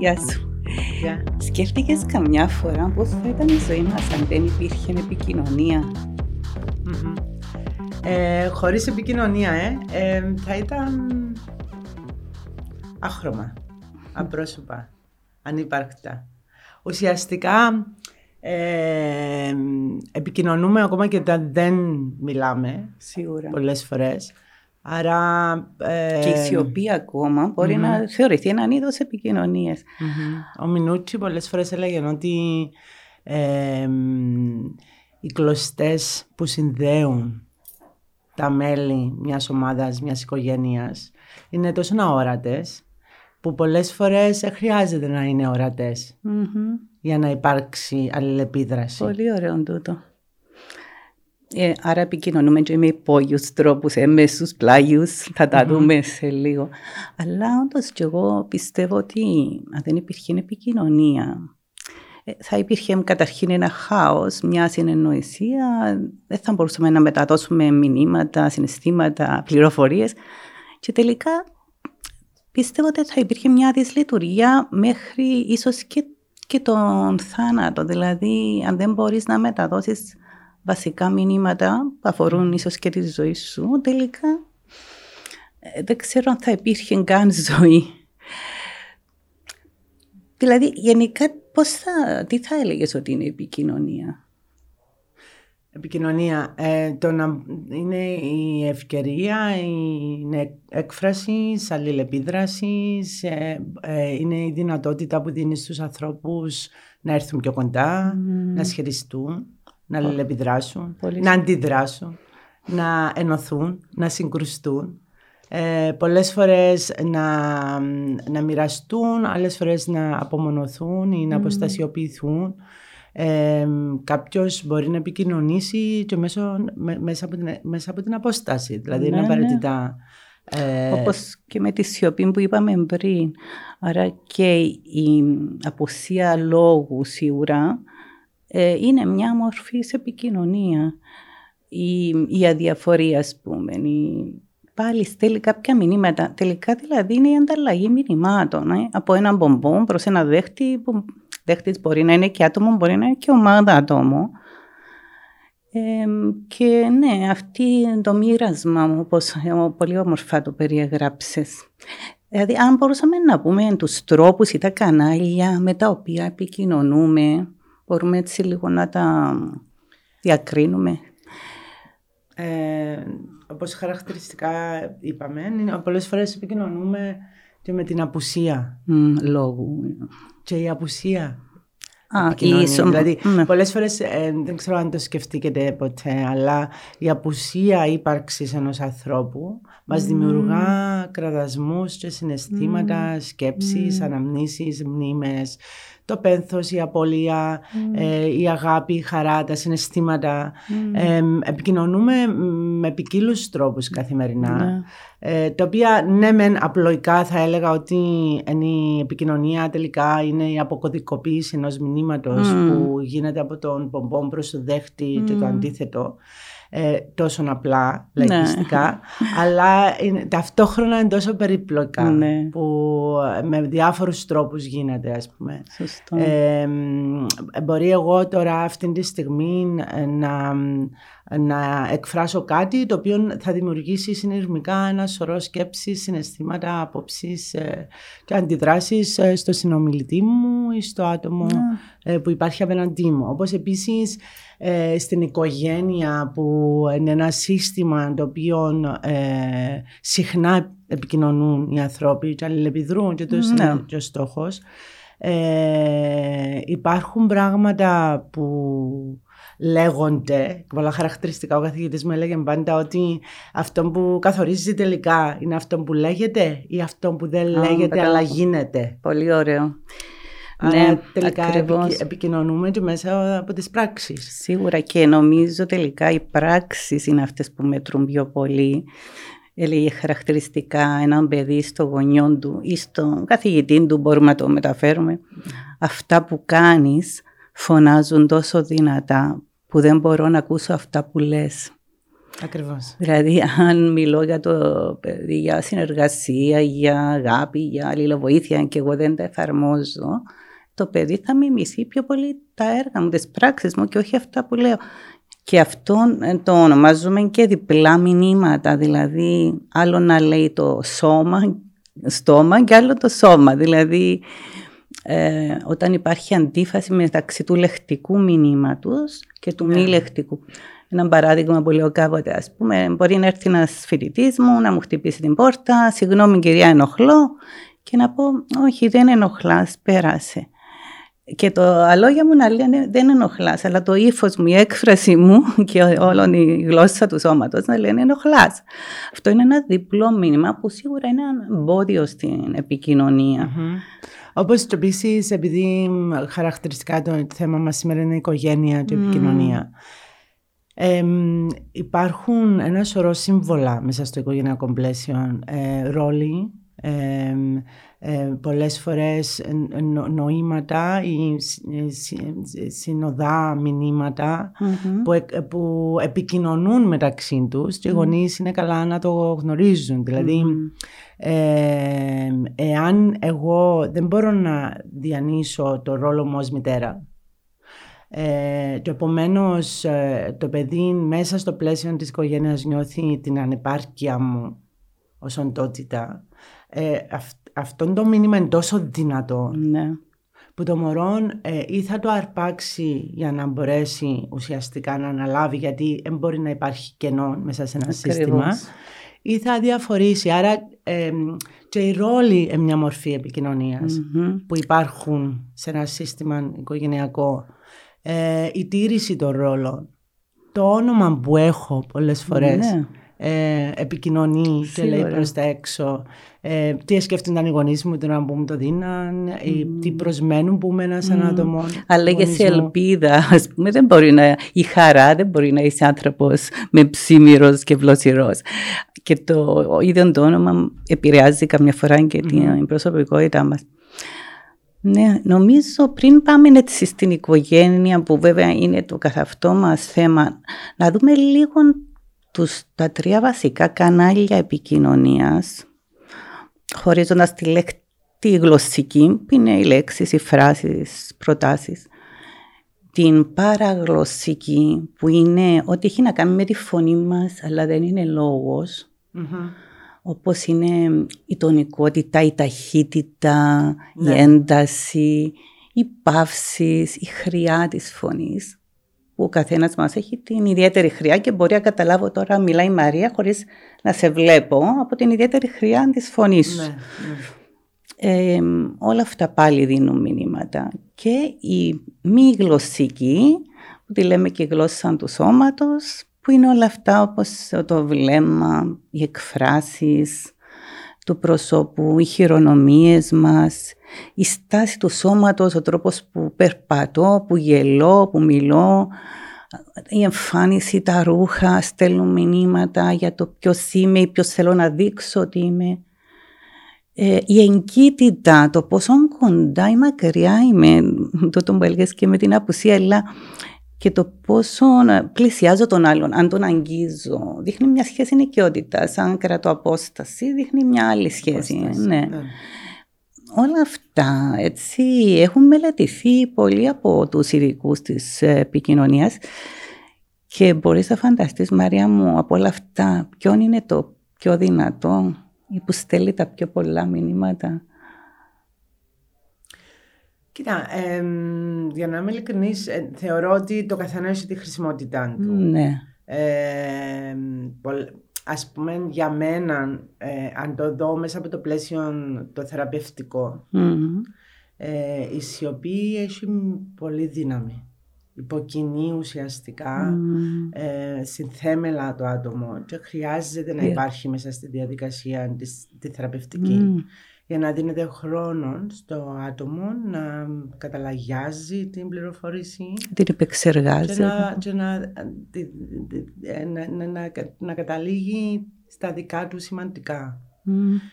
Γεια σου. Σκέφτηκες καμιά φορά πώ θα ήταν η ζωή μας αν δεν υπήρχε επικοινωνία; Ε, χωρίς επικοινωνία, ε, ε, θα ήταν άχρωμα, απρόσωπα, ανύπαρκτα. Ουσιαστικά ε, επικοινωνούμε ακόμα και όταν δεν μιλάμε Σίγουρα. πολλές φορές. Άρα, ε, και η σιωπή ακόμα μπορεί mm-hmm. να θεωρηθεί έναν είδος επικοινωνίας. Mm-hmm. Ο Μινούτσι πολλές φορές έλεγε ότι ε, οι κλωστές που συνδέουν τα μέλη μιας ομάδας, μιας οικογένειας είναι τόσο αόρατες που πολλές φορές χρειάζεται να είναι ορατές mm-hmm. για να υπάρξει αλληλεπίδραση. Πολύ ωραίο τούτο. Ε, άρα επικοινωνούμε και με υπόγειους τρόπους, έμεσους, πλάγιους, θα τα mm-hmm. δούμε σε λίγο. Αλλά όντως και εγώ πιστεύω ότι αν δεν υπήρχε επικοινωνία, ε, θα υπήρχε καταρχήν ένα χάος, μια συνεννοησία, δεν θα μπορούσαμε να μεταδώσουμε μηνύματα, συναισθήματα, πληροφορίες και τελικά πιστεύω ότι θα υπήρχε μια δυσλειτουργία μέχρι ίσως και, και τον θάνατο. Δηλαδή, αν δεν μπορείς να μεταδώσεις βασικά μηνύματα που αφορούν ίσως και τη ζωή σου, τελικά ε, δεν ξέρω αν θα υπήρχε καν ζωή. Δηλαδή, γενικά, πώς θα, τι θα έλεγες ότι είναι η επικοινωνία; Επικοινωνία. Ε, το να είναι η ευκαιρία, η έκφραση, αλληλεπίδρασης, ε, ε, είναι η δυνατότητα που δίνεις στους ανθρώπους να έρθουν πιο κοντά, να σχεριστούν, να αλληλεπιδράσουν, να αντιδράσουν, να ενωθούν, να συγκρουστούν. Ε, πολλές φορές να, να μοιραστούν, άλλες φορές να απομονωθούν ή να αποστασιοποιηθούν. Ε, κάποιος μπορεί να επικοινωνήσει και μέσω, μέσα, από την, μέσα από την απόσταση. Δηλαδή είναι ναι, ναι. απαραίτητα... Ε... Όπως και με τη σιωπή που είπαμε πριν. Άρα και η αποσία λόγου σίγουρα ε, είναι μια μορφή επικοινωνία. Η, η αδιαφορία, ας πούμε, η, πάλι στέλνει κάποια μηνύματα. Τελικά δηλαδή είναι η ανταλλαγή μηνυμάτων ε, από έναν μπομπό προς ένα δέχτη που δέχτης μπορεί να είναι και άτομο, μπορεί να είναι και ομάδα άτομο. Ε, και ναι, αυτή το μοίρασμα, όπως πολύ όμορφα το περιεγράψες. Δηλαδή, αν μπορούσαμε να πούμε τους τρόπους ή τα κανάλια με τα οποία επικοινωνούμε, μπορούμε έτσι λίγο να τα διακρίνουμε. Ε, όπως χαρακτηριστικά είπαμε, πολλές φορές επικοινωνούμε και με την απουσία mm, λόγου. Και η απουσία. Α, η Δηλαδή, ναι. πολλές φορές ε, δεν ξέρω αν το σκεφτήκετε ποτέ, αλλά η απουσία ύπαρξης ενός ανθρώπου μας mm. δημιουργά κραδασμούς και συναισθήματα, mm. σκέψεις, mm. αναμνήσεις, μνήμες το πένθος, η απώλεια, ε, η αγάπη, η χαρά, τα συναισθήματα. Ε, επικοινωνούμε με ποικίλους τρόπους καθημερινά, ναι. ε, τα οποία ναι μεν απλοϊκά θα έλεγα ότι είναι η επικοινωνία τελικά είναι η αποκωδικοποίηση ενός μηνύματος που γίνεται από τον πομπόν προς το δέχτη και το αντίθετο ε, τόσο απλά λαϊκιστικά, ναι. αλλά είναι, ταυτόχρονα είναι τόσο περίπλοκα ναι. που με διάφορους τρόπους γίνεται ας πούμε. Ε, μπορεί εγώ τώρα αυτή τη στιγμή να, να εκφράσω κάτι το οποίο θα δημιουργήσει συνειρμικά ένα σωρό σκέψεις, συναισθήματα, απόψεις ε, και αντιδράσεις ε, στο συνομιλητή μου ή στο άτομο ναι. που υπάρχει απέναντί μου. Όπως επίσης ε, στην οικογένεια που είναι ένα σύστημα το οποίο ε, συχνά επικοινωνούν οι άνθρωποι και αλληλεπιδρούν και το ναι. είναι και ο στόχος. Ε, υπάρχουν πράγματα που λέγονται, πολλά χαρακτηριστικά ο καθηγητής μου έλεγε πάντα ότι αυτό που καθορίζει τελικά είναι αυτό που λέγεται ή αυτό που δεν λέγεται αλλά γίνεται. Πολύ ωραίο. Ναι, τελικά ακριβώς. επικοινωνούμε και μέσα από τις πράξεις. Σίγουρα και νομίζω τελικά οι πράξεις είναι αυτές που μετρούν πιο πολύ. Έλεγε χαρακτηριστικά έναν παιδί στο γονιό του ή στον καθηγητή του μπορούμε να το μεταφέρουμε. Αυτά που κάνεις φωνάζουν τόσο δυνατά που δεν μπορώ να ακούσω αυτά που λες. Ακριβώς. Δηλαδή, αν μιλώ για το παιδί, για συνεργασία, για αγάπη, για αλληλοβοήθεια και εγώ δεν τα εφαρμόζω, το παιδί θα μιμηθεί πιο πολύ τα έργα μου, τις πράξεις μου και όχι αυτά που λέω. Και αυτό ε, το ονομάζουμε και διπλά μηνύματα, δηλαδή άλλο να λέει το σώμα, στόμα και άλλο το σώμα. Δηλαδή ε, όταν υπάρχει αντίφαση μεταξύ του λεκτικού μηνύματος και του μη ναι. λεκτικού. Ένα παράδειγμα που λέω κάποτε, ας πούμε, μπορεί να έρθει ένας φοιτητής μου να μου χτυπήσει την πόρτα, συγγνώμη κυρία ενοχλώ και να πω όχι δεν ενοχλάς, πέρασε. Και το αλόγια μου να λένε δεν ενοχλάς, αλλά το ύφος μου, η έκφραση μου και όλη η γλώσσα του σώματος να λένε ενοχλάς. Αυτό είναι ένα διπλό μήνυμα που σίγουρα είναι ένα εμπόδιο στην επικοινωνία. Mm-hmm. Όπως το επίση, επειδή χαρακτηριστικά το θέμα μας σήμερα είναι η οικογένεια και η επικοινωνία. Ε, υπάρχουν ένα σωρό σύμβολα μέσα στο οικογενειακό πλαίσιο, ε, ρόλοι, ε, ε, πολλές φορές νοήματα ή συνοδά που, που επικοινωνούν μεταξύ τους και οι γονείς είναι καλά να το γνωρίζουν. Δηλαδή, ε, εάν εγώ δεν μπορώ να διανύσω το ρόλο μου ως μητέρα ε, και επομένως ε, το παιδί μέσα στο πλαίσιο της οικογένειας νιώθει την ανεπάρκεια μου ως οντότητα ε, αυτό το μήνυμα είναι τόσο δυνατό ναι. που το μωρό ε, ή θα το αρπάξει για να μπορέσει ουσιαστικά να αναλάβει γιατί δεν μπορεί να υπάρχει κενό μέσα σε ένα σύστημα ή θα διαφορήσει. Άρα ε, και οι ρόλοι είναι μια μορφή που υπάρχουν σε ένα σύστημα οικογενειακό. Ε, η τήρηση των ρόλων. Το όνομα που έχω πολλές φορές ναι ε, επικοινωνεί και λέει προς τα έξω. Ε, τι σκέφτονταν οι γονείς μου τώρα που μου το δίναν, mm. τι προσμένουν που είμαι ένας mm. άτομο. Αλλά και σε ελπίδα, ας πούμε, δεν μπορεί να. Η χαρά δεν μπορεί να είσαι άνθρωπος με ψήμυρος και βλοσιρός. Και το ίδιο το όνομα επηρεάζει καμιά φορά και την προσωπικότητά μας. Ναι, νομίζω πριν πάμε έτσι στην οικογένεια που βέβαια είναι το καθαυτό μας θέμα, να δούμε λίγο τους, τα τρία βασικά κανάλια επικοινωνίας, χωρίζοντας τη λεκτή γλωσσική, που είναι οι λέξεις, οι φράσεις, προτάσεις, την παραγλωσσική, που είναι ό,τι έχει να κάνει με τη φωνή μας, αλλά δεν είναι λόγος, mm-hmm. όπως είναι η τονικότητα, η ταχύτητα, η ναι. ένταση, οι παύσεις, η χρειά της φωνής που ο καθένας μας έχει την ιδιαίτερη χρειά και μπορεί να καταλάβω τώρα μιλάει η Μαρία χωρίς να σε βλέπω από την ιδιαίτερη χρειά της φωνής σου. Ναι, ναι. όλα αυτά πάλι δίνουν μηνύματα. Και η μη γλωσσική, που τη λέμε και γλώσσα του σώματος, που είναι όλα αυτά όπως το βλέμμα, οι εκφράσεις του προσώπου, οι χειρονομίες μας, η στάση του σώματος, ο τρόπος που περπατώ, που γελώ, που μιλώ, η εμφάνιση, τα ρούχα στέλνουν μηνύματα για το ποιος είμαι ή ποιος θέλω να δείξω ότι είμαι. Ε, η εγκύτητα, το πόσο κοντά ή μακριά είμαι, το που έλεγες και με την απουσία, αλλά και το πόσο πλησιάζω τον άλλον, αν τον αγγίζω. Δείχνει μια σχέση νοικιότητα. Αν κρατώ απόσταση, δείχνει μια άλλη σχέση. ναι. ναι όλα αυτά έτσι έχουν μελετηθεί πολύ από τους ειδικούς της επικοινωνίας και μπορείς να φανταστείς Μαρία μου από όλα αυτά ποιον είναι το πιο δυνατό ή που στέλνει τα πιο πολλά μηνύματα; Κοίτα, ε, για να είμαι ειλικρινής, ε, θεωρώ ότι το καθένα έχει τη χρησιμότητά του. Ναι. Ε, ας πούμε για μένα, ε, αν το δω μέσα από το πλαίσιο το θεραπευτικο ε, η σιωπή έχει πολύ δύναμη. Υποκινεί ουσιαστικά, ε, συνθέμελα το άτομο και χρειάζεται να υπάρχει μέσα στη διαδικασία της, τη θεραπευτική για να δίνεται χρόνο στο άτομο να καταλαγιάζει την πληροφορήση. Την επεξεργάζει. Και, να, και να, να, να, να, καταλήγει στα δικά του σημαντικά.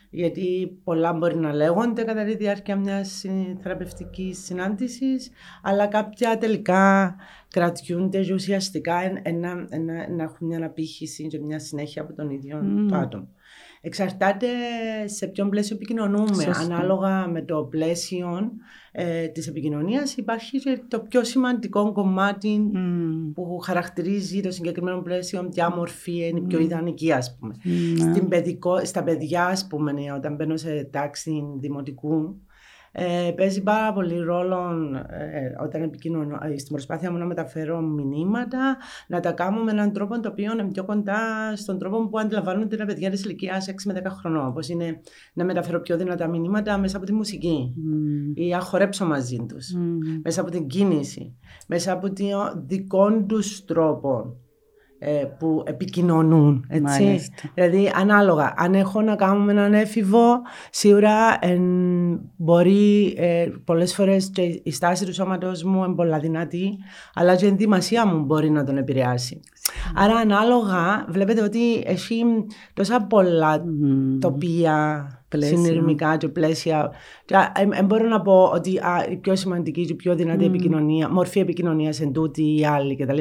Γιατί πολλά μπορεί να λέγονται κατά τη διάρκεια μιας θεραπευτικής συνάντησης, αλλά κάποια τελικά κρατιούνται και ουσιαστικά να έχουν μια αναπήχηση και μια συνέχεια από τον ίδιο το άτομο. Εξαρτάται σε ποιον πλαίσιο επικοινωνούμε. Ανάλογα με το πλαίσιο ε, της επικοινωνίας υπάρχει και το πιο σημαντικό κομμάτι που χαρακτηρίζει το συγκεκριμένο πλαίσιο, ποια μορφή είναι πιο ιδανική ας πούμε. Στην παιδικό, στα παιδιά ας πούμε, όταν μπαίνω σε τάξη δημοτικού, ε, παίζει πάρα πολύ ρόλο ε, όταν επικοινωνώ, ε, στην προσπάθεια μου να μεταφέρω μηνύματα, να τα κάνω με έναν τρόπο το οποίο είναι πιο κοντά στον τρόπο που αντιλαμβάνονται τα παιδιά της ηλικίας 6 με 10 χρονών. Όπω είναι να μεταφέρω πιο δυνατά μηνύματα μέσα από τη μουσική mm. ή να χορέψω μαζί τους, mm. μέσα από την κίνηση, μέσα από τον δικό τους τρόπο ε, που επικοινωνούν. Έτσι. Δηλαδή, ανάλογα, αν έχω να κάνω με έναν έφηβο, σίγουρα ε, μπορεί ε, πολλές φορές η στάση του σώματος μου είναι πολλά δυνατή, αλλά και η ενδυμασία μου μπορεί να τον επηρεάσει. Άρα, ανάλογα, βλέπετε ότι έχει τόσα πολλά mm. τοπία συνειρμικά και πλαίσια. Δεν μπορώ να πω ότι α, η πιο σημαντική και η πιο δυνατή mm. επικοινωνία, μορφή επικοινωνίας εν τούτη ή άλλη κτλ.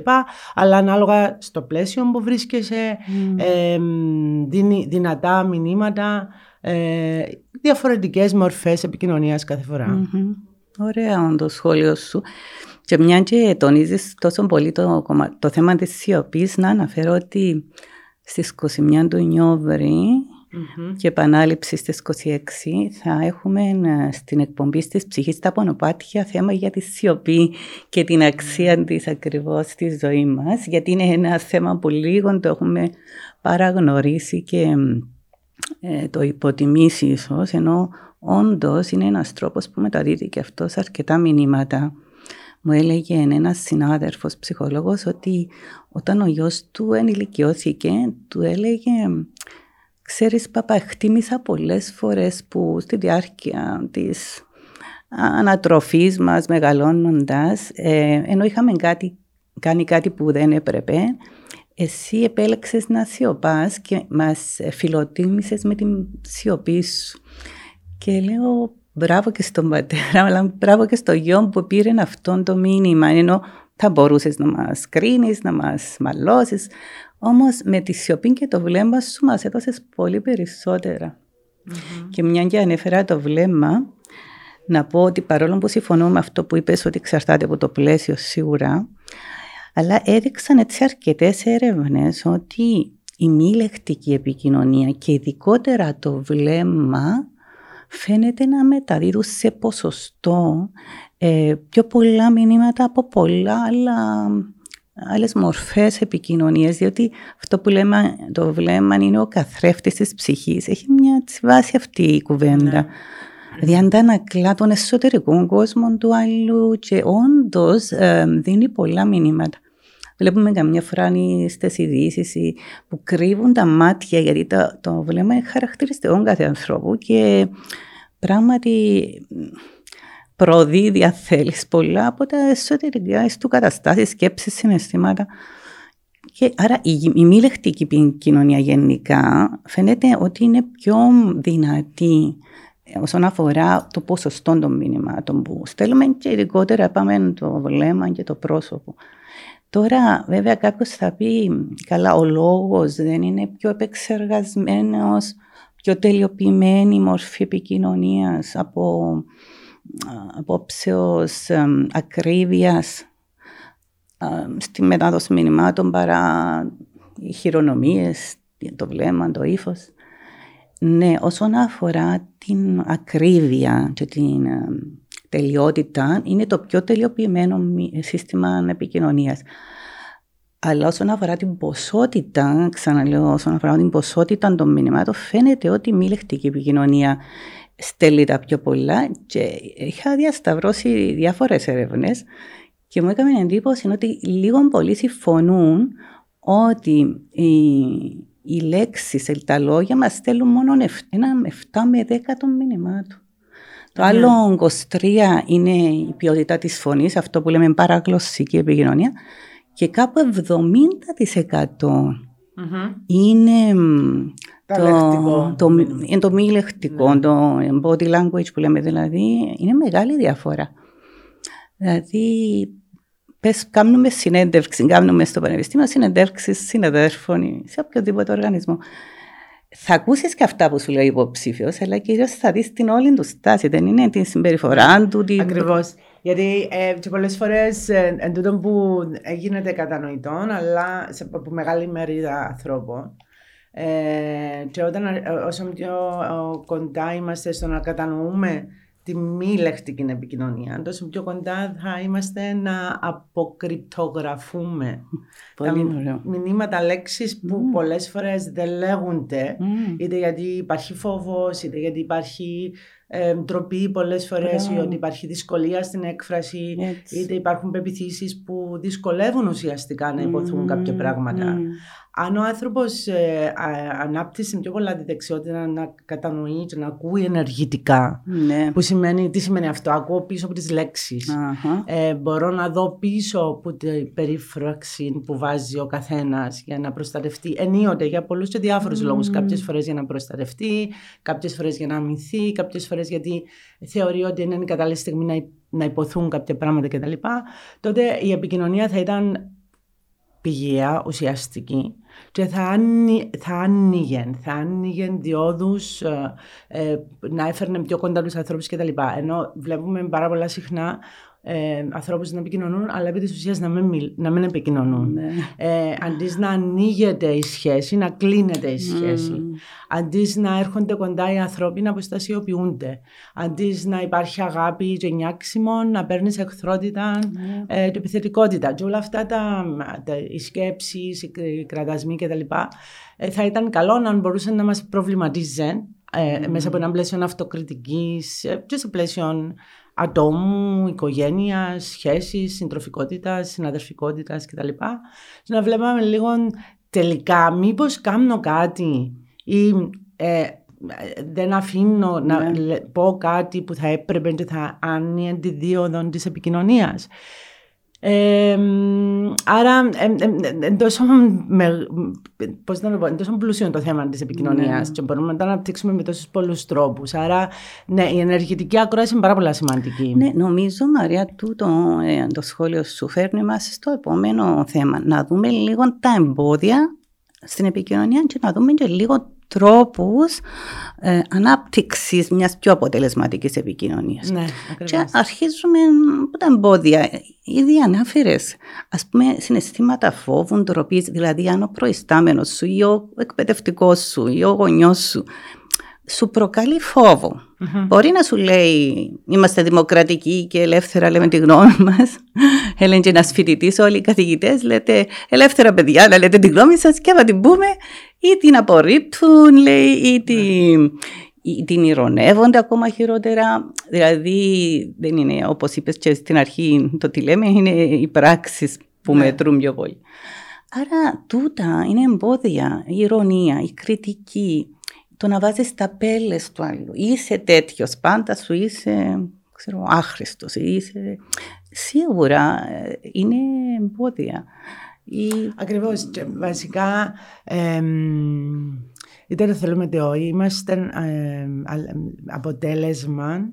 Αλλά ανάλογα στο πλαίσιο που βρίσκεσαι, mm. ε, δίνει δυνατά μηνύματα, ε, διαφορετικές μορφές επικοινωνίας κάθε φορά. Mm-hmm. Ωραία το σχόλιο σου. Και μια και τονίζεις τόσο πολύ το, το θέμα της σιωπής, να αναφέρω ότι στις 21 του Νιόβρη mm-hmm. και επανάληψη στις 26 θα έχουμε ε, στην εκπομπή της ψυχής τα πονοπάτια θέμα για τη σιωπή και την αξία mm-hmm. της ακριβώς στη ζωής μας γιατί είναι ένα θέμα που λίγο το έχουμε παραγνωρίσει και ε, το υποτιμήσει ίσως ενώ όντως είναι ένας τρόπος που μεταδίδει και αυτός αρκετά μηνύματα μου έλεγε ένας συνάδελφος ψυχολόγος ότι όταν ο γιος του ενηλικιώθηκε, του έλεγε Ξέρεις παπά, εκτίμησα πολλές φορές που στη διάρκεια της ανατροφής μας μεγαλώνοντας, ε, ενώ είχαμε κάτι, κάνει κάτι που δεν έπρεπε, εσύ επέλεξες να σιωπάς και μας φιλοτίμησες με την σιωπή σου. Και λέω μπράβο και στον πατέρα, αλλά μπράβο και στο γιο που πήρε αυτό το μήνυμα, ενώ θα μπορούσες να μας κρίνεις, να μας μαλώσεις, Όμως με τη σιωπή και το βλέμμα σου μας έδωσες πολύ Και μια και ανέφερα το βλέμμα, να πω ότι παρόλο που συμφωνώ με αυτό που είπες ότι εξαρτάται από το πλαίσιο σίγουρα, αλλά έδειξαν έτσι αρκετές έρευνες ότι η μη λεκτική επικοινωνία και ειδικότερα το βλέμμα φαίνεται να μεταδίδουν σε ποσοστό ε, πιο πολλά μηνύματα από πολλά άλλα άλλες μορφές επικοινωνίας, διότι αυτό που λέμε το βλέμμα είναι ο καθρέφτης της ψυχής. Έχει μια βάση αυτή η κουβέντα. Ναι. Δηλαδή αντανακλά τον εσωτερικό κόσμο του άλλου και όντως ε, δίνει πολλά μηνύματα. Βλέπουμε καμιά φορά στι ειδήσει που κρύβουν τα μάτια, γιατί το, το βλέμμα είναι χαρακτηριστικό κάθε ανθρώπου και πράγματι προδίδει, αν θέλεις, πολλά από τα εσωτερικά του καταστάσεις, σκέψεις, συναισθήματα. Και άρα η, η μη λεκτική κοινωνία γενικά φαίνεται ότι είναι πιο δυνατή όσον αφορά το ποσοστό των μηνυμάτων που στέλνουμε και ειδικότερα πάμε το βλέμμα και το πρόσωπο. Τώρα βέβαια κάποιος θα πει καλά ο λόγος δεν είναι πιο επεξεργασμένος, πιο τελειοποιημένη μορφή επικοινωνίας από απόψεως ακρίβειας στη μετάδοση μηνυμάτων παρά οι χειρονομίες, το βλέμμα, το ύφος. Ναι, όσον αφορά την ακρίβεια και την τελειότητα, είναι το πιο τελειοποιημένο σύστημα επικοινωνίας. Αλλά όσον αφορά την ποσότητα, ξαναλέω, όσον αφορά την ποσότητα των μηνυμάτων, φαίνεται ότι η μη λεκτική επικοινωνία στέλνει τα πιο πολλά και είχα διασταυρώσει διάφορες έρευνες και μου έκανε εντύπωση ότι λίγο πολύ συμφωνούν ότι οι, οι λέξεις, τα λόγια μας στέλνουν μόνο ένα 7 με 10 των μηνυμάτων. Το ναι. άλλο 23 είναι η ποιότητα της φωνής, αυτό που λέμε παραγλωσσική επικοινωνία και κάπου 70% είναι Τα το, λεκτικό. το, είναι το μη λεκτικό, το body language που λέμε δηλαδή, είναι μεγάλη διαφορά. Δηλαδή, πες, κάνουμε συνέντευξη, κάνουμε στο πανεπιστήμιο συνεντεύξεις συναδέρφων ή σε οποιοδήποτε οργανισμό. Θα ακούσεις και αυτά που σου λέει ο υποψήφιος, αλλά κυρίως θα δεις την όλη του στάση. Δεν είναι την συμπεριφορά του. Την... Ακριβώς. Γιατί ε, και πολλές φορές ε, εν τούτο που γίνεται κατανοητό, αλλά σε, από μεγάλη μερίδα ανθρώπων. Ε, και όταν, ε, όσο πιο ε, κοντά είμαστε στο να κατανοούμε τη μη λεκτική επικοινωνία, τόσο πιο κοντά θα είμαστε να αποκρυπτογραφούμε Πολύ τα ωραίο. μηνύματα λέξεις που Μμμ. πολλές φορές δεν λέγονται Μμμ. είτε γιατί υπάρχει φόβος, είτε γιατί υπάρχει ε, ντροπή πολλές φορές ή Μπράβο. ότι υπάρχει δυσκολία στην έκφραση Έτσι. είτε υπάρχουν πεπιθήσεις που δυσκολεύουν ουσιαστικά να υποθούν κάποια Μμμ. πράγματα. Μμμ. Αν ο άνθρωπος ε, α- ανάπτυξει πιο πολλά τη δεξιότητα να κατανοεί και να ακούει ενεργητικά, Ναι. που σημαίνει, τι σημαίνει αυτό, ακούω πίσω από τις λέξεις. Αχα. Ε, μπορώ να δω πίσω από την περίφραξη που βάζει ο καθένας για να προστατευτεί ενίοτε για πολλούς και διάφορους Μμμ. λόγους. Κάποιες φορές για να προστατευτεί, κάποιες φορές για να αμυνθεί, κάποιες φορές γιατί θεωρεί ότι είναι η κατάλληλη στιγμή να, υ- να υποθούν κάποια πράγματα κτλ. Τότε η επικοινωνία θα ήταν πηγαία, ουσιαστική και θα, άνοι, θα άνοιγε, θα άνοιγε διόδους ε, ε, να έφερνε πιο κοντά τους ανθρώπους κτλ. Ενώ βλέπουμε πάρα πολλά συχνά ε, ανθρώπους να επικοινωνούν, αλλά επί της ουσίας να μην, μιλ- να μην επικοινωνούν. Ναι. Ε, αντί να ανοίγεται η σχέση, να κλείνεται η σχέση. Μμμ. Αντί να έρχονται κοντά οι άνθρωποι να αποστασιοποιούνται. Αντί να υπάρχει αγάπη και νιάξιμο, να παίρνεις εχθρότητα Ναι. ε, και επιθετικότητα. Και όλα αυτά τα, τα, οι σκέψεις, οι, κρ- οι κραδασμοί κτλ. Ε, θα ήταν καλό αν μπορούσε να μας προβληματίζει ε, μέσα από ένα πλαίσιο αυτοκριτικής ε, και σε πλαίσιο ατόμου, οικογένεια, σχέση, συντροφικότητα, συναδερφικότητα κτλ. Και να βλέπαμε λίγο τελικά μήπως κάνω κάτι ή ε, δεν αφήνω να Ναι. λε- πω κάτι που θα έπρεπε και θα άνοιγε τη δίωδο της επικοινωνίας. Ε, μ, άρα, ε, ε, ε, τόσο, με, πώς να το πω, είναι τόσο πλούσιο το θέμα της επικοινωνίας Ναι. και μπορούμε να το αναπτύξουμε με τόσους πολλούς τρόπους. Άρα, ναι, η ενεργητική ακρόαση είναι πάρα πολύ σημαντική. Ναι, νομίζω Μαρία τούτο ε, το σχόλιο σου φέρνει μας στο επόμενο θέμα. Να δούμε λίγο τα εμπόδια στην επικοινωνία και να δούμε και λίγο τρόπους ε, ανάπτυξης μιας πιο αποτελεσματικής επικοινωνίας. Ναι, Και ακριβώς. αρχίζουμε από τα εμπόδια. Ήδη ανάφερες, ας πούμε, συναισθήματα φόβου, ντροπή. Δηλαδή, αν ο προϊστάμενος σου ή ο εκπαιδευτικός σου ή ο γονιός σου σου προκαλεί φόβο. Μμμ. Μπορεί να σου λέει είμαστε δημοκρατικοί και ελεύθερα λέμε τη γνώμη μας. Έλεγε και ένας φοιτητής, όλοι οι καθηγητές λέτε ελεύθερα παιδιά, να λέτε τη γνώμη σας και άμα την πούμε ή την απορρίπτουν, λέει, ή την, ή την ηρωνεύονται ακόμα χειρότερα. Δηλαδή δεν είναι όπως είπες και στην αρχή το τι λέμε, είναι οι πράξεις που Ναι. μετρούν πιο πολύ. Άρα τούτα είναι εμπόδια, η ηρωνία, η κριτική, το να βάζεις τα πέλες του άλλου. Είσαι τέτοιος, πάντα σου είσαι ξέρω, άχρηστος, είσαι... Σίγουρα ε, είναι εμπόδια. Ή... Ακριβώς. Και βασικά, εμ, είτε το θέλουμε είτε όχι, είμαστε εμ, αλ- αποτέλεσμα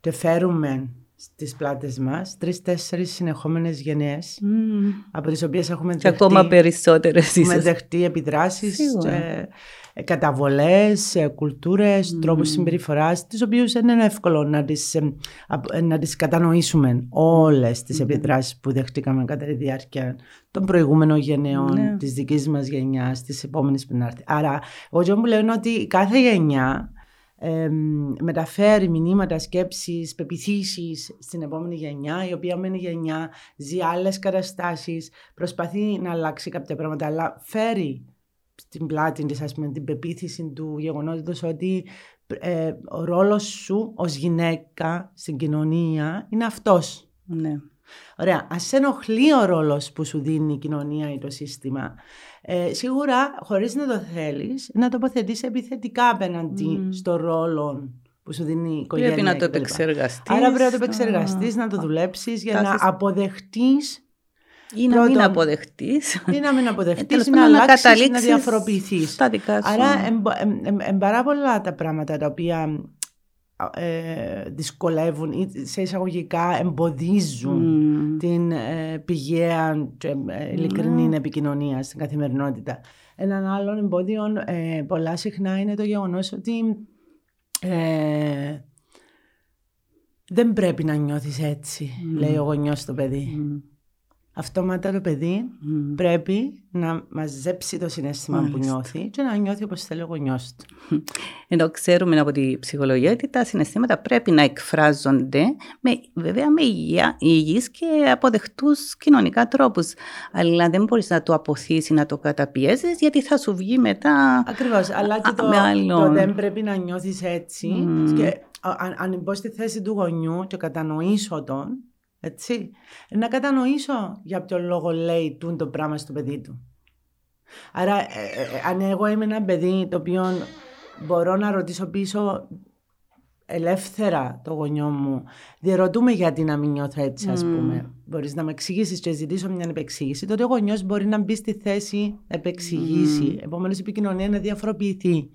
και φέρουμε στις πλάτες μας τρεις-τέσσερις συνεχόμενες γενναίες Μμμ. από τις οποίες έχουμε Και ακόμα δεχτεί, περισσότερες έχουμε ίσως. δεχτεί επιδράσεις, Σίγουρα. και, ε, καταβολές, ε, κουλτούρες, τρόπους συμπεριφοράς, τις οποίες δεν είναι εύκολο να τις, ε, απ- ε, να τις κατανοήσουμε όλες τις επιδράσεις που δεχτήκαμε κατά τη διάρκεια των προηγούμενων γενναιών, Ναι. της δικής μας γενιάς, της επόμενης που να έρθει. Άρα, εγώ και μου λέω ότι κάθε γενιά ε, μεταφέρει μηνύματα, σκέψεις, πεπιθήσεις στην επόμενη γενιά, η οποία με γενιά ζει άλλες καταστάσεις, προσπαθεί να αλλάξει κάποια πράγματα, αλλά φέρει στην πλάτη της, ας πούμε, την πεποίθηση του γεγονότος ότι ε, ο ρόλος σου ως γυναίκα στην κοινωνία είναι αυτός. Ναι. Ωραία. Α σε ενοχλεί ο ρόλος που σου δίνει η κοινωνία ή το σύστημα. Ε, σίγουρα, χωρίς να το θέλεις, να τοποθετείς επιθετικά απέναντι Μμμ. στο ρόλο που σου δίνει η οικογένεια. Πρέπει να το κτλ. επεξεργαστείς. Άρα πρέπει να το επεξεργαστείς, να το δουλέψεις για να φτάσεις- αποδεχτείς Ή να μην αποδεχτείς. Ή να μην αποδεχτείς, ή να αλλάξεις, να διαφοροποιηθείς. Άρα, είναι πάρα πολλά τα πράγματα τα οποία ε, δυσκολεύουν ή σε εισαγωγικά εμποδίζουν mm. την ε, πηγαία και ε, ειλικρινή mm. επικοινωνία στην καθημερινότητα. Έναν άλλο εμπόδιο ε, πολλά συχνά είναι το γεγονός ότι ε, δεν πρέπει να νιώθεις έτσι, mm. λέει ο γονιός στο παιδί αυτόματα το παιδί πρέπει να μαζέψει το συνέστημα που νιώθει και να νιώθει όπως θέλει ο γονιός του. Ενώ ξέρουμε από τη ψυχολογία ότι τα συναισθήματα πρέπει να εκφράζονται με, βέβαια με υγιείς και αποδεχτούς κοινωνικά τρόπους. Αλλά δεν μπορείς να το αποθήσεις, να το καταπιέζεις γιατί θα σου βγει μετά Ακριβώς, αλλά και το, το δεν πρέπει να νιώθεις έτσι. Και αν, αν μπω στη θέση του γονιού και κατανοήσω τον έτσι. Να κατανοήσω για ποιο λόγο λέει τούν το πράγμα στο παιδί του. Άρα, ε, ε, ε, αν εγώ είμαι ένα παιδί το οποίο μπορώ να ρωτήσω πίσω ελεύθερα το γονιό μου, διερωτούμε γιατί να μην νιώθω έτσι, ας πούμε. Μπορείς να με εξηγήσεις και ζητήσω μια επεξήγηση. Τότε ο γονιός μπορεί να μπει στη θέση να επεξηγήσει. Mm. Επομένως η επικοινωνία να διαφοροποιηθεί.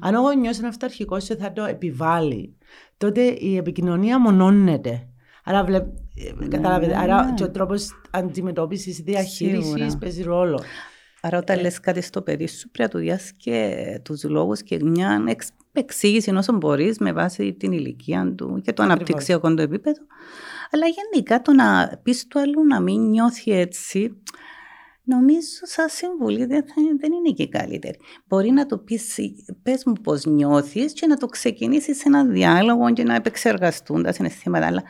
Αν ο γονιός είναι αυταρχικός και θα το επιβάλλει, τότε η επικοινωνία μονώνεται. Άρα, βλέπ, ναι, καταλάβετε, ναι, άρα ναι. και ο τρόπος αντιμετώπισης διαχείρισης παίζει ρόλο. Άρα, όταν ε, λες κάτι στο παιδί σου, πρέπει να του διάσει και τους λόγους και μια εξήγηση όσο μπορείς με βάση την ηλικία του και το αναπτυξιακό του επίπεδο. Αλλά γενικά το να πεις του άλλου να μην νιώθει έτσι, νομίζω σαν συμβουλή δεν, θα, δεν είναι και καλύτερη. Μπορεί να το πεις, πες μου πώς νιώθεις και να το ξεκινήσεις ένα διάλογο και να επεξεργαστούν τα συναισθήματα. Αλλά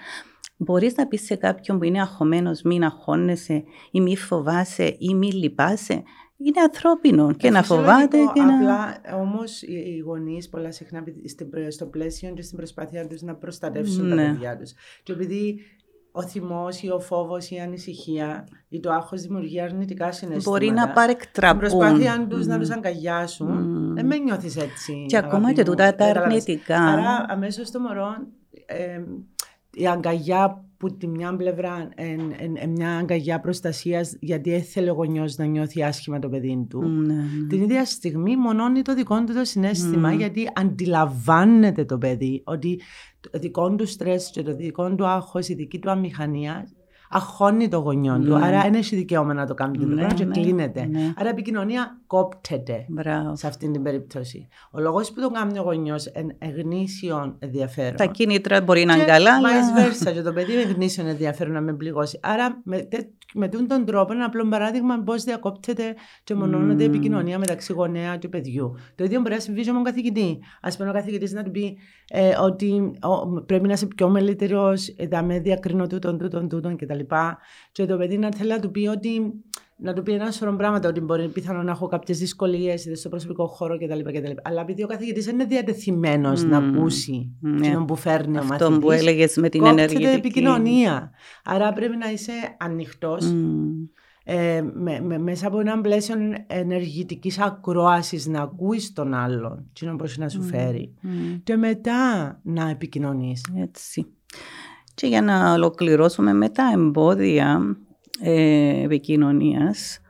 Μπορείς να πεις σε κάποιον που είναι αγχωμένος μην αγχώνεσαι ή μη φοβάσαι ή μη λυπάσαι. Είναι ανθρώπινο και να φοβάται και να... Απλά όμως οι γονείς πολλά συχνά στο πλαίσιο και στην προσπάθεια τους να προστατεύσουν ναι. τα παιδιά τους. Και επειδή ο θυμός ή ο φόβος ή η ανησυχία ή το άγχος δημιουργεί αρνητικά συναισθήματα. Μπορεί να παρεκτραπούν. Στην προσπάθεια τους mm. να τους αγκαλιάσουν. Mm. Δεν με νιώθεις έτσι. Και ακόμα και τούτα τα αρνητικά. Άρα αμέσως το μωρό ε, η αγκαγιά που τη μια πλευρά είναι μια αγκαγιά προστασίας γιατί έθελε ο γονιός να νιώθει άσχημα το παιδί του. Ναι, ναι. Την ίδια στιγμή μονώνει το δικό του το συνέστημα γιατί αντιλαμβάνεται το παιδί ότι το δικό του στρες και το δικό του άγχος, η δική του αμηχανία αχώνει το γονιό του. Ναι. Άρα δεν έχει δικαίωμα να το κάνει το ναι, και ναι, κλείνεται. Ναι. Άρα η επικοινωνία κόπτεται Μπράβο. σε αυτήν την περίπτωση. Ο λόγος που το κάνει ο γονιός είναι γνήσιο ενδιαφέρον. Τα κίνητρα μπορεί να είναι καλά. Μα βέρσα, και το παιδί είναι γνήσιο ενδιαφέρον να με πληγώσει. Άρα με, με τον τρόπο ένα απλό παράδειγμα πώς διακόπτεται και μονώνεται η επικοινωνία μεταξύ γονέα και παιδιού. Το ίδιο μπορεί να συμβεί και με τον καθηγητή. Α πούμε, ο καθηγητής να του πει ε, ότι ο, πρέπει να είσαι πιο μελύτερο, ε, με διακρίνω τούτον, τούτον, τούτον κτλ. Και το παιδί να θέλει να του πει ότι να του πει ένα σωρό πράγματα ότι μπορεί πιθανόν να έχω κάποιες δυσκολίες στο προσωπικό χώρο κτλ. κτλ. Αλλά επειδή ο καθηγητής δεν είναι διατεθειμένος mm. να ακούσει mm. ναι. που φέρνει Αυτό ο μαθητής, που έλεγες με την ενεργητική. επικοινωνία. Άρα πρέπει να είσαι ανοιχτός. Mm. Ε, με, με, μέσα από ένα πλαίσιο ενεργητικής ακρόασης να ακούεις τον άλλον, τι να να σου φέρει, mm. και μετά να επικοινωνείς. Έτσι. Και για να ολοκληρώσουμε με τα εμπόδια ε, επικοινωνίας,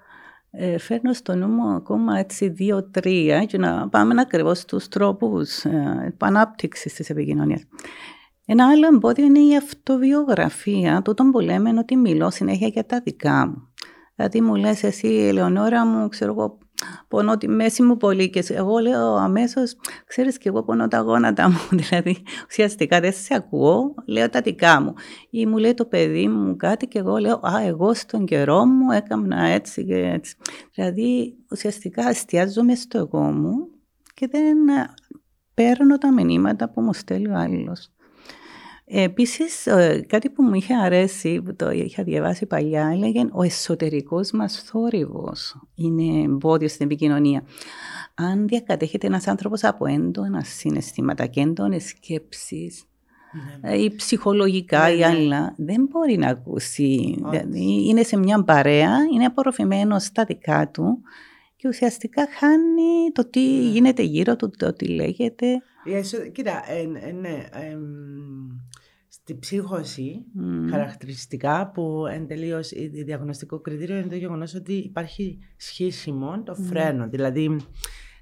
ε, φέρνω στο νου μου ακόμα έτσι δύο-τρία και να πάμε ακριβώς στους τρόπους ε, ανάπτυξη της επικοινωνίας. Ένα άλλο εμπόδιο είναι η αυτοβιογραφία, τούτο που λέμε ότι μιλώ συνέχεια για τα δικά μου. Δηλαδή μου λες εσύ, Ελεονόρα μου, ξέρω εγώ, πονώ τη μέση μου πολύ και εγώ λέω αμέσως, ξέρεις και εγώ πονώ τα γόνατα μου, δηλαδή ουσιαστικά δεν σε ακούω, λέω τα δικά μου. Ή μου λέει το παιδί μου κάτι και εγώ λέω, α, εγώ στον καιρό μου έκανα έτσι και έτσι. Δηλαδή ουσιαστικά εστιάζομαι στο εγώ μου και δεν παίρνω τα μηνύματα που μου στέλνει ο άλλος. Επίσης, ε, κάτι που μου είχε αρέσει, που το είχα διαβάσει παλιά, έλεγε ο εσωτερικός μας θόρυβος είναι εμπόδιο στην επικοινωνία. Αν διακατέχεται ένας άνθρωπος από έντονα συναισθήματα και έντονες σκέψεις, ναι. Ε, ή ψυχολογικά ναι, ή ναι. άλλα, δεν μπορεί να ακούσει. Δηλαδή, είναι σε μια παρέα, είναι απορροφημένο στα δικά του και ουσιαστικά χάνει το τι ναι. γίνεται γύρω του, το τι λέγεται. Κοίτα, ναι, στη ψύχωση χαρακτηριστικά που εν τελείως η διαγνωστικό κριτήριο είναι το γεγονός ότι υπάρχει σχίσιμο το φρένο. Δηλαδή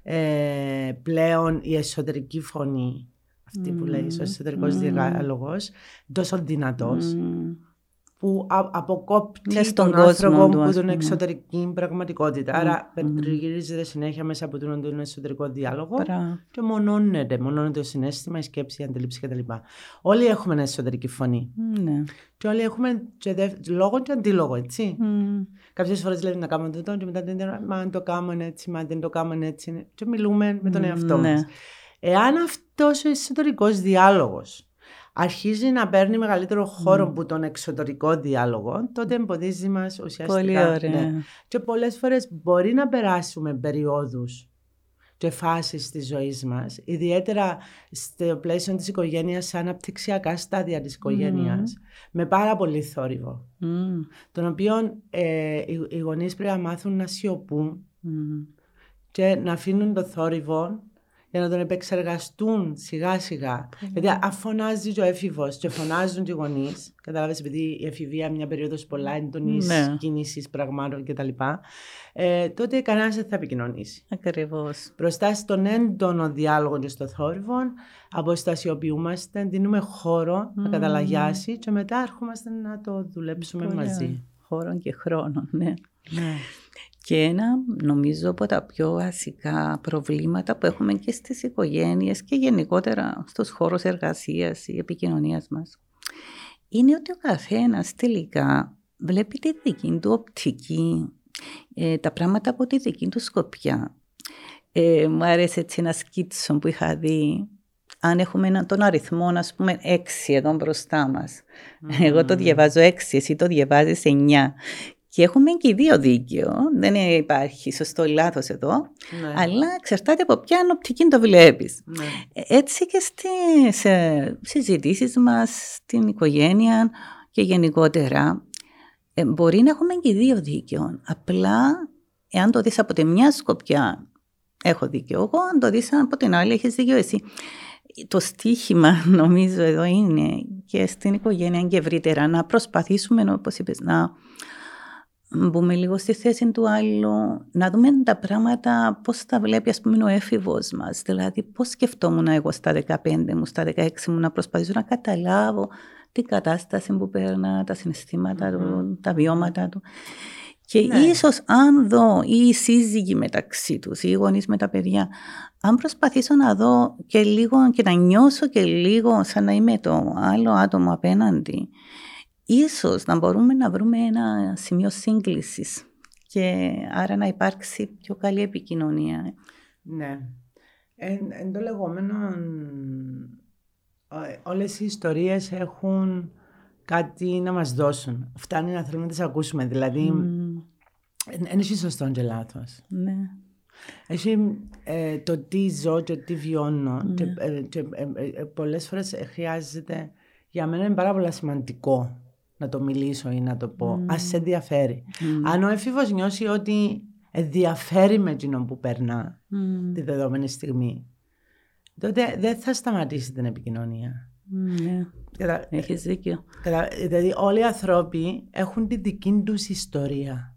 ε, πλέον η εσωτερική φωνή, αυτή που λέει ο εσωτερικός mm. διάλογος, τόσο δυνατός που αποκόπτει τον, τον άνθρωπο από την εξωτερική πραγματικότητα. Mm. Άρα περιτριγυρίζεται συνέχεια μέσα από τον εσωτερικό διάλογο Μπρα. και μονώνεται, μονώνεται το συνέστημα, η σκέψη, η αντίληψη κτλ. Όλοι έχουμε μια εσωτερική φωνή. Ναι. Και όλοι έχουμε και δε, λόγο και αντίλογο, έτσι. Mm. Κάποιες φορές λέμε να κάνουμε το και μετά δεν μα αν το κάνουμε έτσι, μα δεν το κάνουμε έτσι. Και μιλούμε με τον εαυτό ναι. μας. Εάν αυτός ο εσωτερικός διάλογος αρχίζει να παίρνει μεγαλύτερο χώρο mm. που τον εξωτερικό διάλογο, τότε εμποδίζει μας ουσιαστικά. Πολύ ωραία. Ναι. Και πολλές φορές μπορεί να περάσουμε περιόδους και φάσεις της ζωής μας, ιδιαίτερα στο πλαίσιο της οικογένειας, σε αναπτυξιακά στάδια της οικογένειας, με πάρα πολύ θόρυβο. Mm. Τον οποίο ε, οι, οι γονείς πρέπει να μάθουν να σιωπούν και να αφήνουν το θόρυβο για να τον επεξεργαστούν σιγά σιγά. Mm. Γιατί αν φωνάζει και ο έφηβος και φωνάζουν και οι γονείς, κατάλαβες επειδή η εφηβεία μια περίοδος πολλά έντονη ναι. κίνησης πραγμάτων κτλ. Ε, τότε κανένας δεν θα επικοινωνήσει. Ακριβώς. Μπροστά στον έντονο διάλογο και στο θόρυβο, αποστασιοποιούμαστε, δίνουμε χώρο mm. να καταλαγιάσει και μετά έρχομαστε να το δουλέψουμε μαζί. Χώρο και χρόνο, ναι. ναι. Και ένα νομίζω από τα πιο βασικά προβλήματα που έχουμε και στις οικογένειες και γενικότερα στους χώρους εργασίας ή επικοινωνίας μας είναι ότι ο καθένας τελικά βλέπει τη δική του οπτική, ε, τα πράγματα από τη δική του σκοπιά. Ε, μου άρεσε έτσι ένα σκίτσο που είχα δει αν έχουμε τον αριθμό, α πούμε, έξι εδώ μπροστά μας. Εγώ το διαβάζω έξι, εσύ το διαβάζεις εννιά. Και έχουμε και οι δύο δίκαιο. Δεν υπάρχει σωστό ή λάθος εδώ. Ναι. Αλλά εξαρτάται από ποια οπτική το βλέπεις. Ναι. Έτσι και στις συζητήσεις μας, στην οικογένεια και γενικότερα. Ε, μπορεί να έχουμε και οι δύο δίκαιο. Απλά, εάν το δεις από τη μια σκοπιά, έχω δίκιο εγώ. Αν το δεις από την άλλη, έχεις δίκιο εσύ. Το στίχημα, νομίζω, εδώ είναι και στην οικογένεια και ευρύτερα να προσπαθήσουμε, όπως είπες, να μπούμε λίγο στη θέση του άλλου, να δούμε τα πράγματα πώς τα βλέπει ας πούμε, ο έφηβος μας. Δηλαδή, πώς σκεφτόμουν εγώ στα 15 μου, στα 16 μου, να προσπαθήσω να καταλάβω την κατάσταση που περνά, τα συναισθηματα του, τα βιώματα του. Και ναι. ίσως αν δω ή οι σύζυγοι μεταξύ τους, ή οι γονείς με τα παιδιά, αν προσπαθήσω να δω και λίγο και να νιώσω και λίγο σαν να είμαι το άλλο άτομο απέναντι, ίσως να μπορούμε να βρούμε ένα σημείο σύγκλησης και άρα να υπάρξει πιο καλή επικοινωνία. Ναι. Εν, εν το λεγόμενο, όλες οι ιστορίες έχουν κάτι να μας δώσουν. Φτάνει να θέλουμε να τις ακούσουμε. Δηλαδή, δεν έχει σωστός και λάθος. Ναι. Έχει ε, το τι ζω και τι βιώνω. Ναι. Και, ε, και ε, πολλές φορές χρειάζεται, για μένα είναι πάρα πολύ σημαντικό να το μιλήσω ή να το πω. Mm. Α σε ενδιαφέρει. Αν ο έφηβο νιώσει ότι ενδιαφέρει με εκείνον που περνά τη δεδομένη στιγμή, τότε δεν θα σταματήσει την επικοινωνία. Ναι. Κατα... Έχεις δίκιο. Κατα... Δηλαδή όλοι οι άνθρωποι έχουν τη δική τους ιστορία.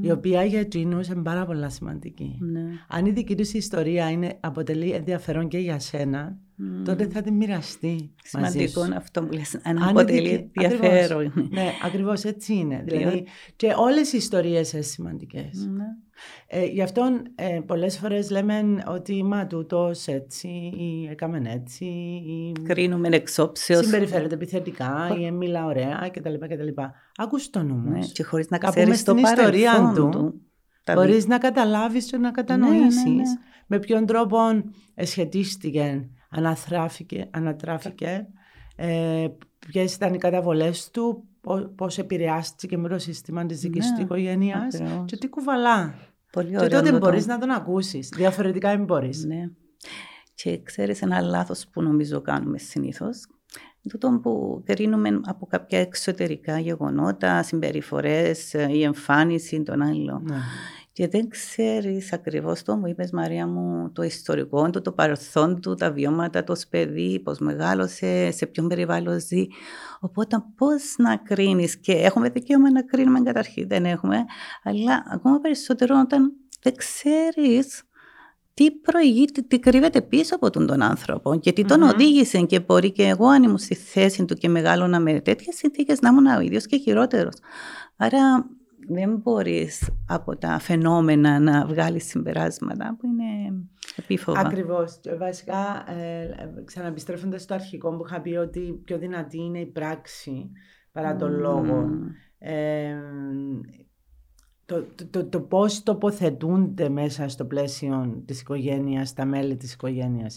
Η οποία για εκείνους είναι πάρα πολύ σημαντική. Ναι. Αν η δική τους ιστορία είναι, αποτελεί ενδιαφέρον και για σένα, τότε θα την μοιραστεί. Σημαντικό είναι αυτό που λες, αν αποτελεί ενδιαφέρον. ναι, ακριβώς έτσι είναι. Δηλαδή, και όλες οι ιστορίες είναι σημαντικές. Ναι. Ε, γι' αυτό ε, πολλές φορές λέμε ότι μα τούτος έτσι ή έκαμε έτσι ή κρίνουμε εξόψεως συμπεριφέρεται επιθετικά ή μιλά ωραία κτλ. κτλ. Ακούς τον όμως. Ναι, και χωρίς να ξέρεις το ιστορία του, του μπορείς να καταλάβεις και να κατανοήσεις ναι, ναι, ναι. με ποιον τρόπο σχετίστηκε ανατράφηκε, ανατράφηκε ε, ποιες ήταν οι καταβολές του, πώς επηρεάστηκε με το σύστημα της δικής ναι, του οικογένειας και τι κουβαλά. Πολύ και τότε μπορείς να τον ακούσεις. Διαφορετικά δεν μπορείς. Ναι. Και ξέρεις ένα λάθος που νομίζω κάνουμε συνήθως; Τούτο που κρίνουμε από κάποια εξωτερικά γεγονότα, συμπεριφορές, η εμφάνιση των άλλων. Ναι. Και δεν ξέρεις ακριβώς το μου είπες Μαρία μου το ιστορικό του, το παρελθόν του, τα βιώματα, το παιδί, πώς μεγάλωσε, σε ποιον περιβάλλον ζει. Οπότε πώς να κρίνεις και έχουμε δικαίωμα να κρίνουμε καταρχήν δεν έχουμε, αλλά ακόμα περισσότερο όταν δεν ξέρεις τι προηγείται, τι κρύβεται πίσω από τον, τον άνθρωπο και τι τον οδήγησε και μπορεί και εγώ αν ήμουν στη θέση του και μεγάλωνα με τέτοιες συνθήκες να ήμουν ο ίδιος και χειρότερος. Άρα δεν μπορείς από τα φαινόμενα να βγάλεις συμπεράσματα που είναι επίφοβα. Ακριβώς. Βασικά, ε, ξαναεπιστρέφοντας στο αρχικό που είχα πει ότι πιο δυνατή είναι η πράξη παρά τον λόγο. Ε, το, το, το, πώς τοποθετούνται μέσα στο πλαίσιο της οικογένειας, τα μέλη της οικογένειας.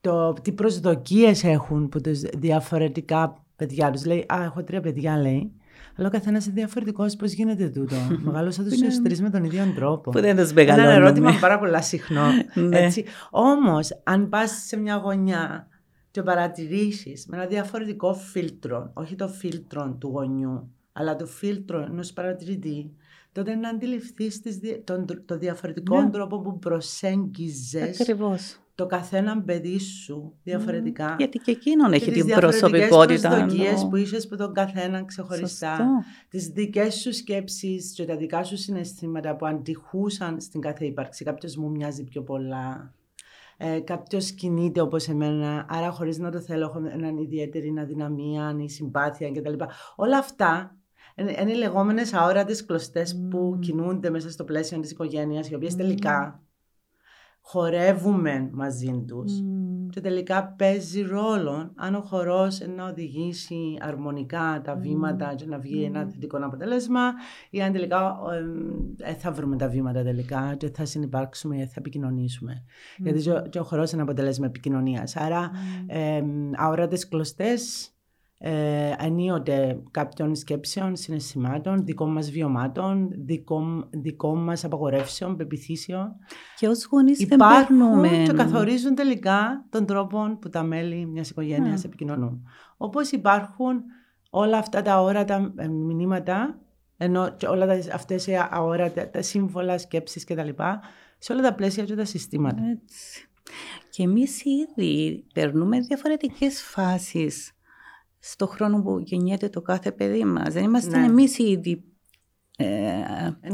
Το, τι προσδοκίες έχουν που τους διαφορετικά παιδιά τους. Λέει, α, έχω τρία παιδιά, λέει. Αλλά ο καθένας είναι διαφορετικός. Πώς γίνεται τούτο; Μεγάλωσα τους τρει με τον ίδιο τρόπο. Που δεν τους μεγαλώνουμε. Ένα ερώτημα πάρα πολύ συχνό. Ναι. Όμως, αν πας σε μια γωνιά και παρατηρήσεις με ένα διαφορετικό φίλτρο, όχι το φίλτρο του γονιού, αλλά το φίλτρο ενός παρατηρητή, τότε να αντιληφθείς το διαφορετικό ναι. τρόπο που προσέγγιζες το καθένα παιδί σου διαφορετικά. γιατί και εκείνον έχει την προσωπικότητα. Τι προσδοκίε που είσαι από τον καθένα ξεχωριστά. Τις δικές σου σκέψεις και τα δικά σου συναισθήματα που αντιχούσαν στην κάθε ύπαρξη. Κάποιος μου μοιάζει πιο πολλά. Ε, Κάποιος κινείται όπως εμένα, άρα χωρίς να το θέλω, έχω έναν ιδιαίτερη αδυναμία, η συμπάθεια κτλ. Όλα αυτά είναι οι λεγόμενες αόρατες κλωστές που κινούνται μέσα στο πλαίσιο της οικογένειας, οι οποίες τελικά χορεύουμε μαζί τους και τελικά παίζει ρόλο αν ο χορός να οδηγήσει αρμονικά τα βήματα και να βγει ένα θετικό αποτέλεσμα ή αν τελικά ε, θα βρούμε τα βήματα τελικά και θα συνεπάρξουμε ή θα επικοινωνήσουμε. Γιατί και ο χορός είναι αποτέλεσμα επικοινωνίας. Άρα ε, αόρατες κλωστές ε, ενίοτε κάποιων σκέψεων, συναισθημάτων, δικών μας βιωμάτων, δικών, δικών μας απαγορεύσεων, πεπιθήσεων. Και ως γονείς δεν παίρνουμε. και καθορίζουν τελικά τον τρόπο που τα μέλη μιας οικογένειας επικοινωνούν. Όπως υπάρχουν όλα αυτά τα όρατα ε, μηνύματα, ενώ και όλα τα, αυτές οι αόρατα, τα σύμβολα, σκέψεις κτλ. σε όλα τα πλαίσια και τα συστήματα. Έτσι. Και εμείς ήδη περνούμε διαφορετικές φάσεις στο χρόνο που γεννιέται το κάθε παιδί μας. Δεν είμαστε ναι. εμείς οι ίδιοι ε,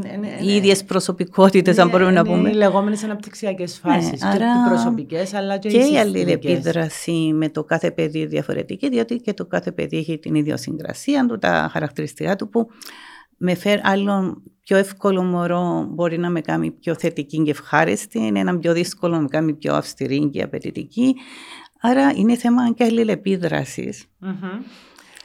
ναι, ναι, οι ίδιες προσωπικότητες, αν μπορούμε να πούμε. Οι λεγόμενες αναπτυξιακές φάσεις, ναι, άρα, και προσωπικές, αλλά και, και οι η αλληλεπίδραση με το κάθε παιδί διαφορετική, διότι και το κάθε παιδί έχει την ιδιοσυγκρασία του, τα χαρακτηριστικά του, που με φέρει άλλον πιο εύκολο μωρό μπορεί να με κάνει πιο θετική και ευχάριστη, ένα πιο δύσκολο να με κάνει πιο αυστηρή και απαιτητική. Άρα είναι θέμα και αλληλεπίδρασης.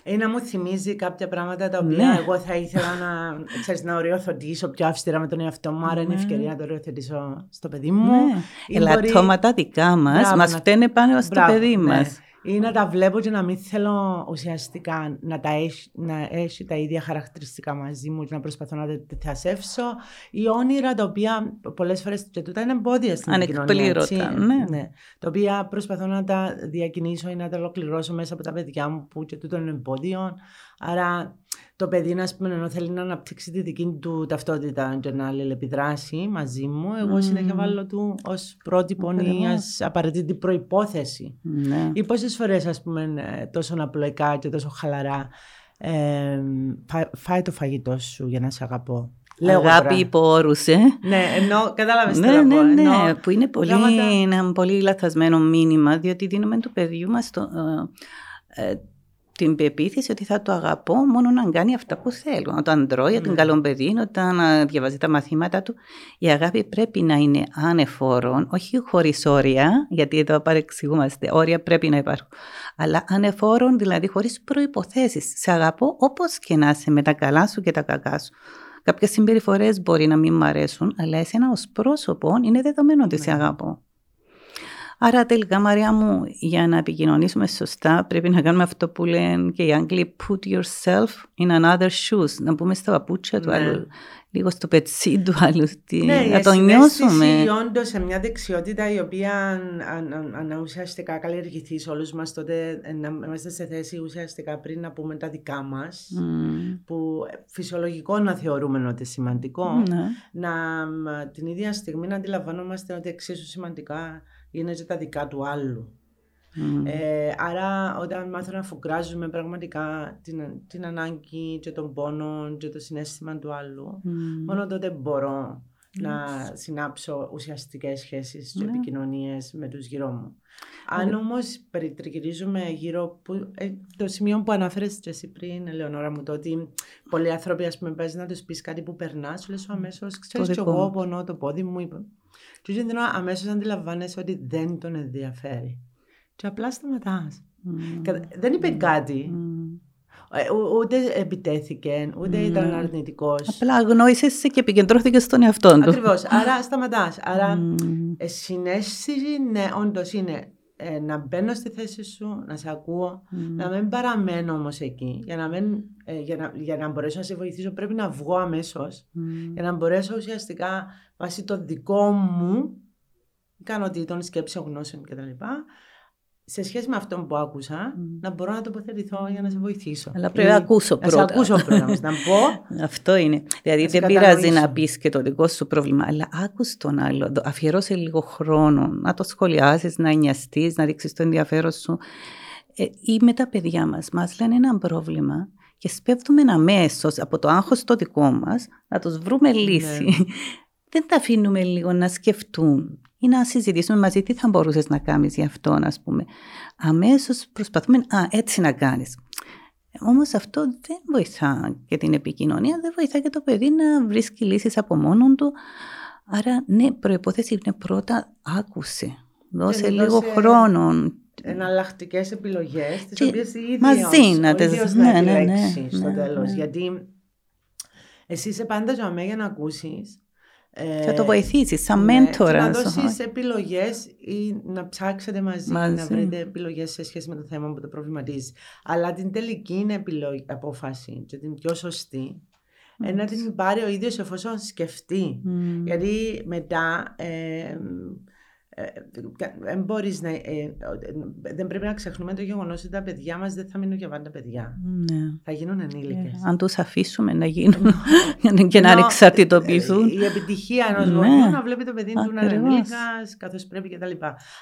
Ή να μου θυμίζει κάποια πράγματα τα οποία ναι. εγώ θα ήθελα να, ξέρεις, να οριοθετήσω πιο αυστηρά με τον εαυτό μου, άρα είναι ναι. ευκαιρία να το οριοθετήσω στο παιδί μου. Ναι. Ελαττώματα μπορεί... δικά μας μας φταίνε πάνω στο παιδί ναι. Μα ή να τα βλέπω και να μην θέλω ουσιαστικά να, τα έχει, να έχει τα ίδια χαρακτηριστικά μαζί μου και να προσπαθώ να τα θασεύσω ή όνειρα τα οποία πολλές φορές και τούτα είναι εμπόδια στην κοινωνία. ναι. ναι. Τα οποία προσπαθώ να τα διακινήσω ή να τα ολοκληρώσω μέσα από τα παιδιά μου που και τούτο είναι εμπόδιο. Άρα το παιδί, να πούμε, ενώ θέλει να αναπτύξει τη δική του ταυτότητα και να αλληλεπιδράσει μαζί μου, εγώ mm. συνέχεια βάλω του ως πρότυπο ή ως απαραίτητη προπόθεση. Ναι. Ή πόσες φορές, ας πούμε, τόσο απλοϊκά και τόσο χαλαρά, ε, φάει το φαγητό σου για να σε αγαπώ. Λέω Αγάπη υπό όρους, ε. Ναι, ενώ κατάλαβες ναι, ναι, ναι, ναι, που είναι πολύ, ένα πολύ λαθασμένο μήνυμα, διότι δίνουμε του παιδιού μας το, ε, ε, την πεποίθηση ότι θα το αγαπώ μόνο να κάνει αυτά που θέλω. Όταν τρώει, mm. την καλό παιδί, όταν διαβάζει τα μαθήματα του. Η αγάπη πρέπει να είναι ανεφόρον, όχι χωρίς όρια, γιατί εδώ παρεξηγούμαστε. Όρια πρέπει να υπάρχουν. Αλλά ανεφόρον, δηλαδή χωρίς προποθέσει. Σε αγαπώ όπως και να είσαι με τα καλά σου και τα κακά σου. Κάποιες συμπεριφορές μπορεί να μην μ' αρέσουν, αλλά εσένα ως πρόσωπο είναι δεδομένο ότι σε ναι. αγαπώ. Άρα τελικά Μαρία μου για να επικοινωνήσουμε σωστά πρέπει να κάνουμε αυτό που λένε και οι Άγγλοι put yourself in another shoes να πούμε στα παπούτσια του ναι. άλλου λίγο στο πετσί του άλλου ναι, να το νιώσουμε. Ναι, όντως σε μια δεξιότητα η οποία αν, αν, αν ουσιαστικά καλλιεργηθείς σε όλους μας τότε να είμαστε σε θέση ουσιαστικά πριν να πούμε τα δικά μας mm. που φυσιολογικό να θεωρούμε ότι σημαντικό ναι. να την ίδια στιγμή να αντιλαμβανόμαστε ότι εξίσου σημαντικά είναι και τα δικά του άλλου. Ε, άρα όταν μάθω να φουγκράζουμε πραγματικά την, την ανάγκη και τον πόνο και το συνέστημα του άλλου, μόνο τότε μπορώ να συνάψω ουσιαστικές σχέσεις και ναι. επικοινωνίες με τους γύρω μου. Αν όμως περιτριγυρίζουμε γύρω που, ε, το σημείο που αναφέρεσαι και εσύ πριν, Ελεονόρα μου, το ότι πολλοί άνθρωποι ας πούμε παίζει να τους πεις κάτι που περνάς, σου λες αμέσως, ξέρεις και εγώ πονώ το πόδι μου. Και αμέσως αντιλαμβάνεσαι ότι δεν τον ενδιαφέρει και απλά σταματάς. Mm. Δεν είπε κάτι. Mm. Ούτε επιτέθηκε, ούτε mm. ήταν αρνητικός. Απλά αγνώρισε και επικεντρώθηκες στον εαυτό του. Ακριβώς. Άρα σταματάς. Άρα mm. συνέστηση, ναι, όντως είναι ε, να μπαίνω στη θέση σου, να σε ακούω, να μην παραμένω όμως εκεί. Για να, μην, ε, για, να, για να μπορέσω να σε βοηθήσω, πρέπει να βγω αμέσως. Για να μπορέσω ουσιαστικά βάσει το δικό μου ικανοτήτων, σκέψεων, γνώσεων κτλ σε σχέση με αυτό που άκουσα, να μπορώ να τοποθετηθώ για να σε βοηθήσω. Αλλά πρέπει να ακούσω πρώτα. Να σε ακούσω πρώτα, να πω. Αυτό είναι. Δηλαδή δεν πειράζει να πεις και το δικό σου πρόβλημα, αλλά άκουσες τον άλλο. Αφιερώσε λίγο χρόνο να το σχολιάσεις, να νοιαστείς, να δείξεις το ενδιαφέρον σου. Ε, ή με τα παιδιά μας, μας λένε ένα πρόβλημα και σπέβδουμε αμέσω από το άγχος το δικό μας να τους βρούμε ναι. λύση. δεν τα αφήνουμε λίγο να σκεφτούν ή να συζητήσουμε μαζί τι θα μπορούσες να κάνεις γι' αυτό, ας πούμε. Αμέσως προσπαθούμε, α, έτσι να κάνεις. Όμως αυτό δεν βοηθά και την επικοινωνία, δεν βοηθά και το παιδί να βρίσκει λύσεις από μόνο του. Άρα, ναι, προπόθεση είναι πρώτα άκουσε. Δώσε λίγο χρόνο. Εναλλακτικές επιλογές, τις οποίες η μαζί να τι ναι, ναι, ναι, ναι, στο ναι, τέλος. Ναι. Γιατί εσύ είσαι πάντα ζωμέ για να ακούσεις θα το βοηθήσεις σαν ναι, μέντορα. να δώσεις επιλογές ή να ψάξετε μαζί, μαζί, να βρείτε επιλογές σε σχέση με το θέμα που το προβληματίζει. Αλλά την τελική είναι επιλογή, απόφαση και την πιο σωστή. Mm. Να την πάρει ο ίδιος εφόσον σκεφτεί. Mm. Γιατί μετά ε, δεν μπορείς να, ε, δεν πρέπει να ξεχνούμε το γεγονός ότι τα παιδιά μας δεν θα μείνουν για πάντα παιδιά. Ναι. Θα γίνουν ενήλικες. Ε, αν τους αφήσουμε να γίνουν και να ανεξαρτητοποιηθούν. Η επιτυχία ενός ναι. γονιού να βλέπει το παιδί του να είναι ενήλικας καθώς πρέπει κτλ.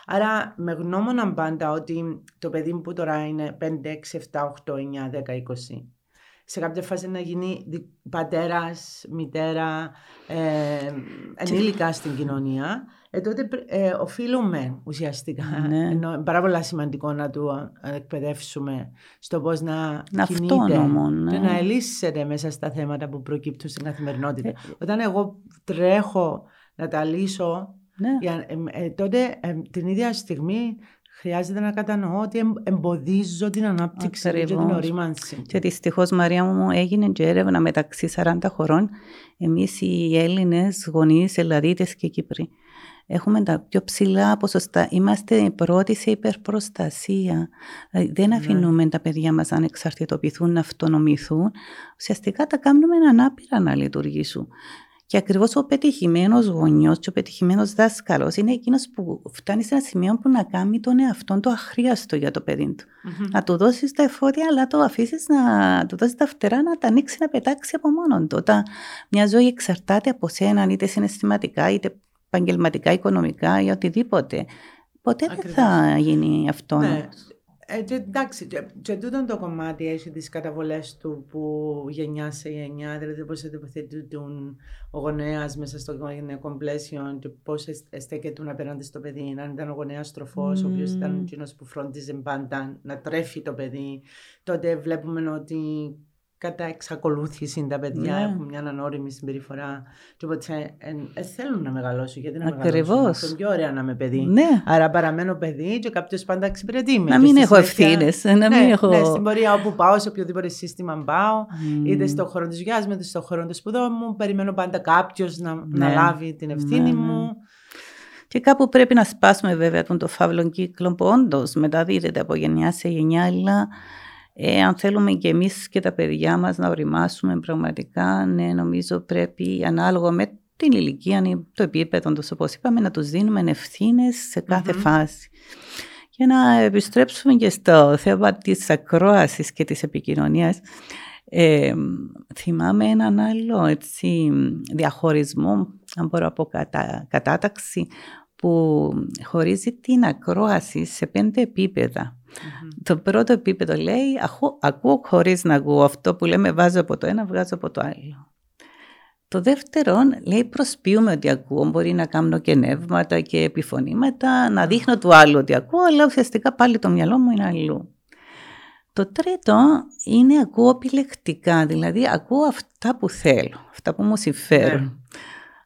Άρα με γνώμονα πάντα ότι το παιδί που τώρα είναι 5, 6, 7, 8, 9, 10, 20 σε κάποια φάση να γίνει πατέρας, μητέρα, ε, ενήλικα στην κοινωνία, ε, τότε ε, οφείλουμε ουσιαστικά. Ναι. Ενώ, πάρα πολύ σημαντικό να του εκπαιδεύσουμε στο πώς να, να κινείται ναι. και να ελύσσεται μέσα στα θέματα που προκύπτουν στην καθημερινότητα. Ε, Όταν εγώ τρέχω να τα λύσω, ναι. για, ε, τότε την ίδια στιγμή χρειάζεται να κατανοώ ότι εμποδίζω την ανάπτυξη και την ορίμανση. Και δυστυχώς, Μαρία μου, έγινε και έρευνα μεταξύ 40 χωρών. Εμείς οι Έλληνες γονείς, Ελλαδίτες και Κύπροι, έχουμε τα πιο ψηλά ποσοστά. Είμαστε πρώτοι σε υπερπροστασία. Δηλαδή, δεν ναι. αφήνουμε τα παιδιά μας να εξαρτητοποιηθούν, να αυτονομηθούν. Ουσιαστικά τα κάνουμε ανάπηρα να λειτουργήσουν. Και ακριβώς ο πετυχημένος γονιός και ο πετυχημένος δάσκαλος είναι εκείνος που φτάνει σε ένα σημείο που να κάνει τον εαυτό του αχρίαστο για το παιδί του. Mm-hmm. Να του δώσεις τα εφόδια, αλλά το αφήσεις να του δώσεις τα φτερά να τα ανοίξει να πετάξει από μόνο του. Όταν μια ζωή εξαρτάται από σένα, είτε συναισθηματικά, είτε επαγγελματικά, οικονομικά ή οτιδήποτε, ποτέ δεν θα γίνει αυτό. Ναι. Ε, και, εντάξει, και, και τούτο το κομμάτι έχει τις καταβολές του από γενιά σε γενιά, δηλαδή πώς τοποθετούν ο γονέας μέσα στο γονεϊκό πλαίσιο και πώς στέκεται απέναντι στο παιδί. Αν ήταν ο γονέας τροφός, mm. ο οποίος ήταν εκείνος που φρόντιζε πάντα να τρέφει το παιδί, τότε βλέπουμε ότι κατά εξακολούθηση τα παιδιά ναι. έχουν μια ανώριμη συμπεριφορά και οπότε ε, θέλουν να μεγαλώσουν γιατί να μεγαλώσουν. Είναι πιο ωραία να είμαι παιδί. Ναι. Άρα παραμένω παιδί και κάποιος πάντα εξυπηρετεί με. Να μην έχω ευθύνες. Να μην ναι, έχω... ναι, στην πορεία όπου πάω, σε οποιοδήποτε σύστημα πάω, mm. είτε στον χώρο της δουλειάς μου, είτε στον χώρο των σπουδών μου, περιμένω πάντα κάποιος να, ναι. να λάβει την ευθύνη ναι, ναι. μου. Και Και κάπου πρέπει να σπάσουμε βέβαια τον το φαύλο κύκλο που όντως μεταδίδεται από γενιά σε γενιά, αλλά ε, αν θέλουμε και εμείς και τα παιδιά μας να οριμάσουμε πραγματικά, ναι, νομίζω πρέπει ανάλογα με την ηλικία, το επίπεδο τους, όπως είπαμε, να τους δίνουμε ευθύνες σε καθε φάση. Για να επιστρέψουμε και στο θέμα της ακρόασης και της επικοινωνίας, ε, θυμάμαι έναν άλλο έτσι, διαχωρισμό, αν μπορώ να πω κατάταξη, που χωρίζει την ακρόαση σε πέντε Το πρώτο επίπεδο λέει ακούω χωρίς να ακούω αυτό που λέμε βάζω από το ένα, βγάζω από το άλλο. Το δεύτερο λέει προσποιούμε ότι ακούω, μπορεί να κάνω και νεύματα και επιφωνήματα, να δείχνω του άλλου ότι ακούω, αλλά ουσιαστικά πάλι το μυαλό μου είναι αλλού. Το τρίτο είναι ακούω επιλεκτικά, δηλαδή ακούω αυτά που θέλω, αυτά που μου συμφέρουν.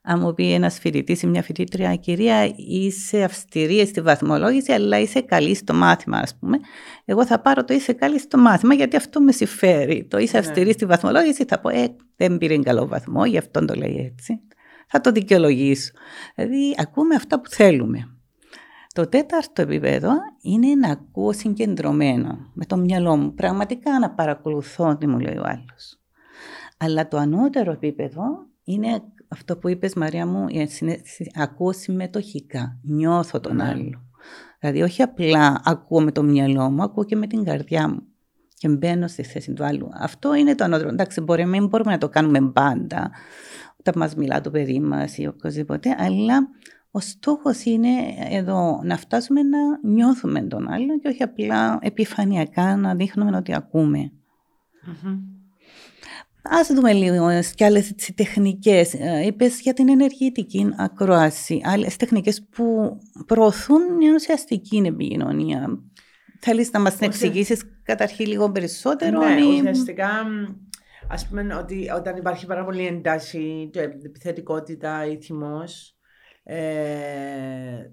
Ναι. Αν μου πει ένας φοιτητής ή μια φοιτήτρια, κυρία, είσαι αυστηρή στη βαθμολόγηση, αλλά είσαι καλή στο μάθημα, ας πούμε. Εγώ θα πάρω το είσαι καλή στο μάθημα, γιατί αυτό με συμφέρει. Το είσαι ναι. αυστηρή στη βαθμολόγηση, θα πω, Ε, δεν πήρε καλό βαθμό, γι' αυτό το λέει έτσι. Θα το δικαιολογήσω. Δηλαδή, ακούμε αυτά που θέλουμε. Το τέταρτο επίπεδο είναι να ακούω συγκεντρωμένο, με το μυαλό μου, πραγματικά να παρακολουθώ τι μου λέει ο άλλος. Αλλά το ανώτερο επίπεδο είναι αυτό που είπες Μαρία μου, ακούω συμμετοχικά, νιώθω τον ναι. άλλο. Δηλαδή όχι απλά ακούω με το μυαλό μου, ακούω και με την καρδιά μου και μπαίνω στη θέση του άλλου. Αυτό είναι το ανώτερο. Εντάξει, μπορεί, μην μπορούμε να το κάνουμε πάντα, όταν μας μιλά το παιδί μας ή οποιοδήποτε, αλλά ο στόχος είναι εδώ να φτάσουμε να νιώθουμε τον άλλο και όχι απλά επιφανειακά να δείχνουμε ότι ακουμε Ας δούμε λίγο και άλλες τεχνικές. Ε, είπες για την ενεργητική ακρόαση, άλλες τεχνικές που προωθούν μια ουσιαστική επικοινωνία. Θέλεις να μας την εξηγήσεις καταρχήν λίγο περισσότερο. Ναι, ή... ουσιαστικά ας πούμε ότι όταν υπάρχει πάρα πολύ εντάση, επιθετικότητα ή θυμός, ε,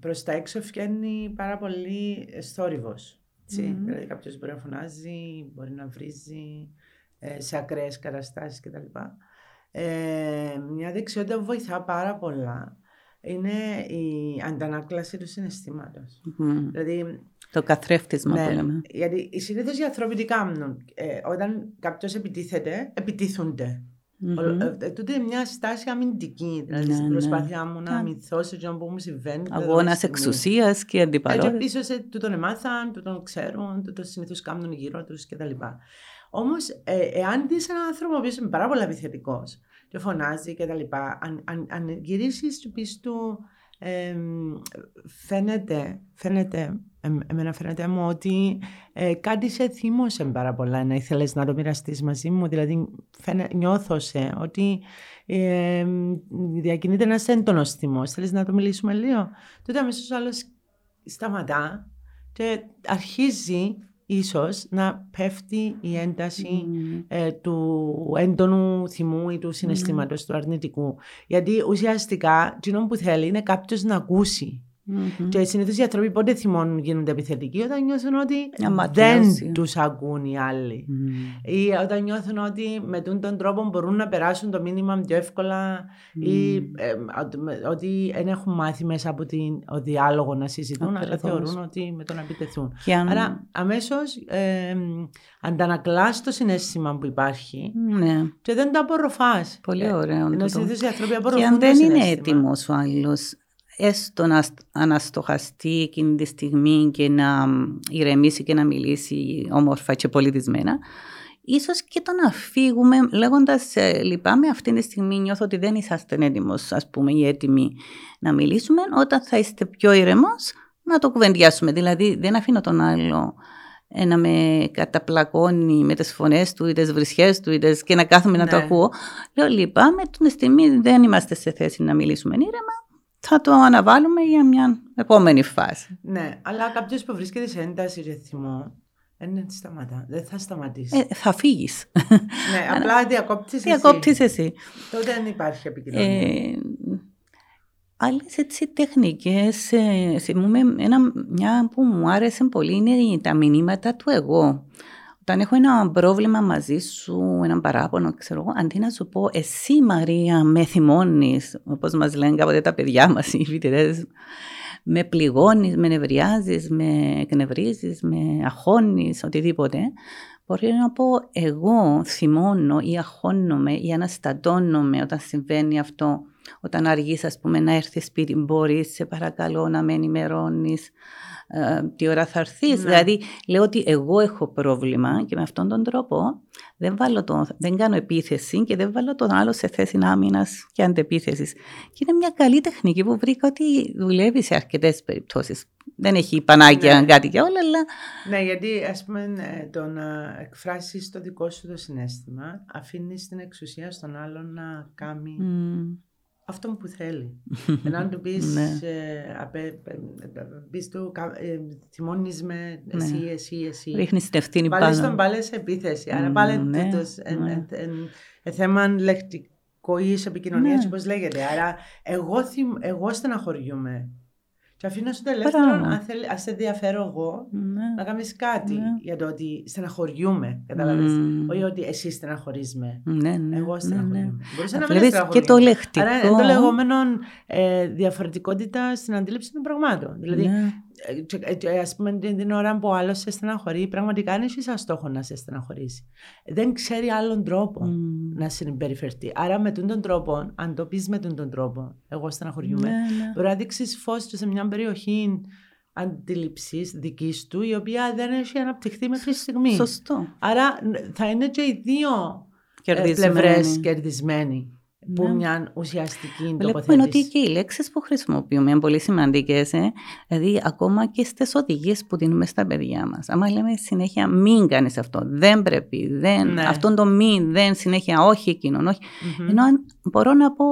προς τα έξω βγαίνει πάρα πολύ θόρυβος. Mm-hmm. Δηλαδή κάποιος μπορεί να φωνάζει, μπορεί να βρίζει, ε, σε ακραίες καταστάσεις κτλ. Ε, μια δεξιότητα που βοηθά πάρα πολλά είναι η αντανάκλαση του συναισθήματος. Δηλαδή, το καθρέφτισμα ναι, που λέμε. Γιατί οι συνήθως οι άνθρωποι τι κάνουν; Ε, όταν κάποιος επιτίθεται, επιτίθονται. Mm-hmm. Ε, τούτε είναι μια στάση αμυντική. Δηλαδή ναι, στην ναι. προσπάθειά μου να αμυνθώ σε αυτό που μου συμβαίνει. Αγώνας εξουσίας και αντιπαλότητας. Έτσι πίσω σε τούτον εμάθαν, τούτον ξέρουν, τούτον συνήθως κάνουν γύρω τους κτλ. Όμως, ε, εάν δεις έναν άνθρωπο που είναι πάρα πολύ επιθετικός και φωνάζει και τα λοιπά, αν, αν, αν γυρίσεις του πεις του, ε, φαίνεται, φαίνεται, ε, εμένα φαίνεται μου ότι ε, κάτι σε θύμωσε πάρα πολλά να ήθελες να το μοιραστείς μαζί μου. Δηλαδή, φαίνε, νιώθω σε ότι ε, διακινείται ένας έντονος θυμός. Θέλεις να το μιλήσουμε λίγο. Τότε αμέσως άλλος σταματά και αρχίζει ίσως να πέφτει η ένταση ε, του έντονου θυμού ή του συναισθήματος του αρνητικού. Γιατί ουσιαστικά, το που θέλει είναι κάποιος να ακούσει Mm-hmm. Και συνήθως οι άνθρωποι πότε θυμώνουν γίνονται επιθετικοί όταν νιώθουν ότι δεν τους ακούν οι άλλοι. Mm-hmm. Ή όταν νιώθουν ότι με τον τρόπο μπορούν να περάσουν το μήνυμα πιο εύκολα mm-hmm. ή ε, ότι δεν έχουν μάθει μέσα από την, ο διάλογο να συζητούν, αλλά θεωρούν ότι με το να επιτεθούν. Αν... Άρα αμέσως ε, αντανακλά το συνέστημα που υπάρχει ναι. και δεν το απορροφάς. Πολύ ωραίο. Ενώ συνήθως οι άνθρωποι απορροφούν. Και αν δεν είναι έτοιμος ο άλλος έστω να αναστοχαστεί εκείνη τη στιγμή και να ηρεμήσει και να μιλήσει όμορφα και πολιτισμένα, ίσως και το να φύγουμε λέγοντας ε, λυπάμαι αυτή τη στιγμή νιώθω ότι δεν είσαστε έτοιμος ας πούμε ή έτοιμοι να μιλήσουμε όταν θα είστε πιο ηρεμός να το κουβεντιάσουμε δηλαδή δεν αφήνω τον άλλο ε, να με καταπλακώνει με τις φωνές του ή τις βρισιές του ή τις... και να κάθομαι ναι. να το ναι. ακούω λέω λυπάμαι την στιγμή δεν είμαστε σε θέση να μιλήσουμε ήρεμα θα το αναβάλουμε για μια επόμενη φάση. Ναι, αλλά κάποιος που βρίσκεται σε ένταση και θυμό, δεν σταματά. Δεν θα σταματήσει. Ε, θα φύγεις. ναι, απλά διακόπτεις εσύ. Διακόπτεις εσύ. Τότε δεν υπάρχει επικοινωνία. Ε, Άλλες έτσι τεχνικές, ε, θυμούμαι ένα, μια που μου άρεσε πολύ είναι τα μηνύματα του εγώ. Όταν έχω ένα πρόβλημα μαζί σου, ένα παράπονο, ξέρω εγώ, αντί να σου πω εσύ Μαρία με θυμώνεις, όπως μας λένε κάποτε τα παιδιά μας, οι φοιτητές, με πληγώνεις, με νευριάζεις, με εκνευρίζεις, με αχώνεις, οτιδήποτε, μπορεί να πω εγώ θυμώνω ή αχώνομαι ή αναστατώνομαι όταν συμβαίνει αυτό, όταν αργείς ας πούμε να έρθεις σπίτι μπορείς, σε παρακαλώ να με ενημερώνεις, ε, τι ώρα θα έρθεις. Ναι. Δηλαδή, λέω ότι εγώ έχω πρόβλημα και με αυτόν τον τρόπο δεν, βάλω το, δεν κάνω επίθεση και δεν βάλω τον άλλο σε θέση άμυνας και αντεπίθεσης. Και είναι μια καλή τεχνική που βρήκα ότι δουλεύει σε αρκετές περιπτώσεις. Δεν έχει πανάκια ναι. κάτι και όλα, αλλά. Ναι, γιατί ας πούμε ε, το να εκφράσεις το δικό σου το συνέστημα αφήνεις την εξουσία στον άλλον να κάνει αυτό που θέλει. Ενώ του πεις, ναι. πεις του, θυμώνεις με εσύ, ναι. εσύ, εσύ. Ρίχνεις την ευθύνη πάνω. Βάλεις τον πάλι σε επίθεση. Άρα πάλι ναι, θέμα λεκτικό ή επικοινωνία, όπως λέγεται. Άρα εγώ στεναχωριούμαι και αφήνω στο ελεύθερο, αν, θέλει, αν σε ενδιαφέρω εγώ, ναι. να κάνεις κάτι ναι. για το ότι στεναχωριούμε. Κατάλαβες; Mm. Όχι ότι εσύ στεναχωρεί με. Ναι, ναι, εγώ ναι, στεναχωριούμαι. Ναι, Μπορείς να μην και το λεκτικό. Άρα είναι το λεγόμενο ε, διαφορετικότητα στην αντίληψη των πραγμάτων. Δηλαδή, ναι. Α πούμε την ώρα που άλλος σε στεναχωρεί, πραγματικά είναι εσύ σαν στόχο να σε στεναχωρήσει. Δεν ξέρει άλλον τρόπο mm. να συμπεριφερθεί. Άρα με τον τρόπο, αν το πεις με τον τρόπο, εγώ στεναχωριούμαι, ναι, ναι. μπορεί να δείξεις φως σε μια περιοχή αντίληψης δικής του, η οποία δεν έχει αναπτυχθεί μέχρι στιγμή. Σωστό. Άρα θα είναι και οι δύο ε, πλευρές κερδισμένοι που ναι. μια ουσιαστική τοποθέτηση. Βλέπουμε ότι και οι λέξεις που χρησιμοποιούμε είναι πολύ σημαντικές. Ε; Δηλαδή, ακόμα και στις οδηγίες που δίνουμε στα παιδιά μας. Άμα λέμε συνέχεια μην κάνεις αυτό, δεν πρέπει, δεν, ναι. αυτόν το μην, δεν, συνέχεια όχι εκείνον, όχι. Mm-hmm. Ενώ μπορώ να πω,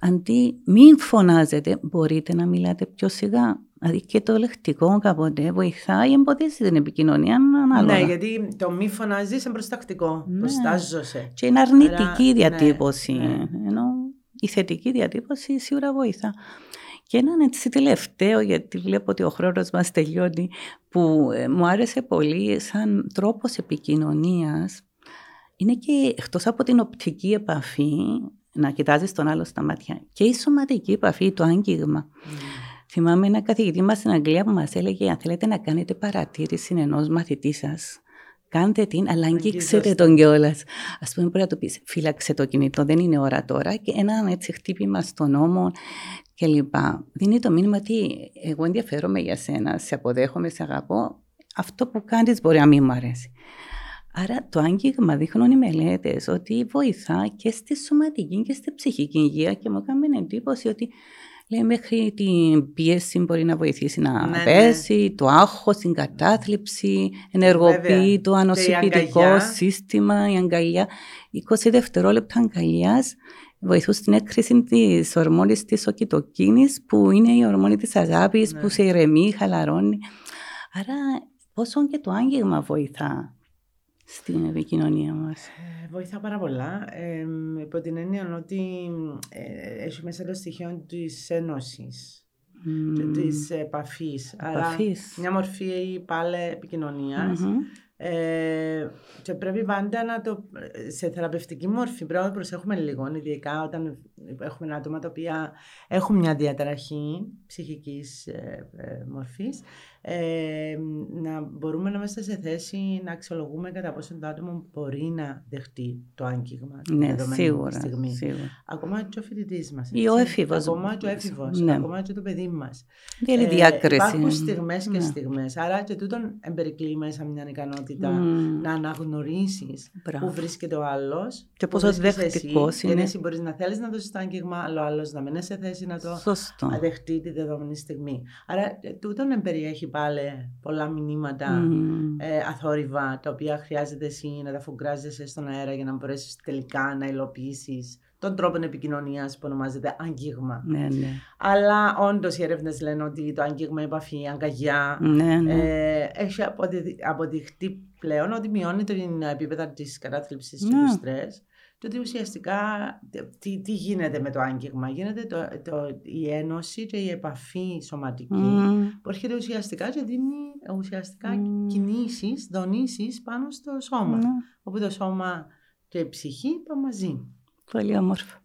αντί μην φωνάζετε, μπορείτε να μιλάτε πιο σιγά. Δηλαδή και το λεκτικό κάποτε βοηθάει, εμποδίζει την επικοινωνία ανάλογα. Ναι, γιατί το μη φωνάζεις είναι προστακτικό. Ναι. Προστάζεσαι. Και είναι αρνητική Άρα, διατύπωση. Ναι, ναι. Ενώ η θετική διατύπωση σίγουρα βοηθά. Και έναν έτσι τελευταίο, γιατί βλέπω ότι ο χρόνος μας τελειώνει, που ε, μου άρεσε πολύ σαν τρόπος επικοινωνίας, είναι και εκτός από την οπτική επαφή, να κοιτάζεις τον άλλο στα μάτια, και η σωματική επαφή, το άγγιγμα. Mm. Θυμάμαι ένα καθηγητή μας στην Αγγλία που μας έλεγε: Αν θέλετε να κάνετε παρατήρηση ενός μαθητή σας, κάντε την, αλλά αγγίξετε τον κιόλας. Α πούμε, μπορεί να το πεις: Φύλαξε το κινητό, δεν είναι ώρα τώρα. Και ένα έτσι χτύπημα στον νόμο κλπ. Δίνει το μήνυμα ότι εγώ ενδιαφέρομαι για σένα, σε αποδέχομαι, σε αγαπώ. Αυτό που κάνεις μπορεί να μην μου αρέσει. Άρα το άγγιγμα δείχνουν οι μελέτες ότι βοηθά και στη σωματική και στη ψυχική υγεία και μου έκανε εντύπωση ότι Λέει μέχρι την πίεση μπορεί να βοηθήσει να ναι, ναι. πέσει, το άγχος, την κατάθλιψη, ενεργοποιεί το ανοσοποιητικό σύστημα, η αγκαλιά. 20 δευτερόλεπτα αγκαλιάς βοηθούν στην έκρηση της ορμόνης της οκυτοκίνης, που είναι η ορμόνη της αγάπης, που ναι. σε ηρεμεί, χαλαρώνει. Άρα, πόσο και το άγγιγμα βοηθά στην επικοινωνία μας. Ε, βοηθά πάρα πολλά. Ε, υπό την έννοια ότι ε, έχει μέσα το στοιχείο της ένωσης mm. της επαφής. Άρα μια μορφή πάλι επικοινωνίας. Mm-hmm. Ε, και πρέπει πάντα να το. σε θεραπευτική μορφή πρέπει να προσέχουμε λίγο, ειδικά όταν έχουμε άτομα τα οποία έχουν μια διαταραχή ψυχικής ε, ε, μορφής ε, να μπορούμε να είμαστε σε θέση να αξιολογούμε κατά πόσο το άτομο μπορεί να δεχτεί το άγγιγμα ναι, σίγουρα, στιγμή. Σίγουρα. Ακόμα και ο φοιτητής μας. Ή ο έφηβος. Ακόμα και ο έφηβος. Ναι. Ακόμα και το παιδί μας. Δεν είναι διάκριση. υπάρχουν στιγμές και ναι. στιγμές. Άρα και τούτον εμπερικλεί μέσα μια ικανότητα mm. να αναγνωρίσεις πού βρίσκεται ο άλλος. Και πόσο δεκτικό είναι. Και εσύ μπορείς να θέλεις να δώσεις το άγγιγμα, αλλά ο άλλος να μην είναι σε θέση να το Σωστό. δεχτεί τη δεδομένη στιγμή. Άρα τούτον εμπεριέχει πάλι πολλά μηνύματα mm. ε, αθόρυβα, τα οποία χρειάζεται εσύ να τα φουγκράζεσαι στον αέρα για να μπορέσεις τελικά να υλοποιήσεις τον τρόπο επικοινωνίας που ονομάζεται αγγίγμα. Ναι, ναι. Αλλά όντως οι έρευνες λένε ότι το αγγίγμα, επαφή, αγκαγιά ναι, ναι. Ε, έχει αποδειχτεί πλέον ότι μειώνει την επίπεδα της κατάθλιψης και του στρες και ότι ουσιαστικά τι, τι γίνεται με το άγγιγμα. Γίνεται το, το, η ένωση και η επαφή σωματική που έρχεται ουσιαστικά και δίνει ουσιαστικά mm. κινήσεις, δονήσεις πάνω στο σώμα. Όπου το σώμα και η ψυχή πάνε μαζί. Πολύ όμορφο.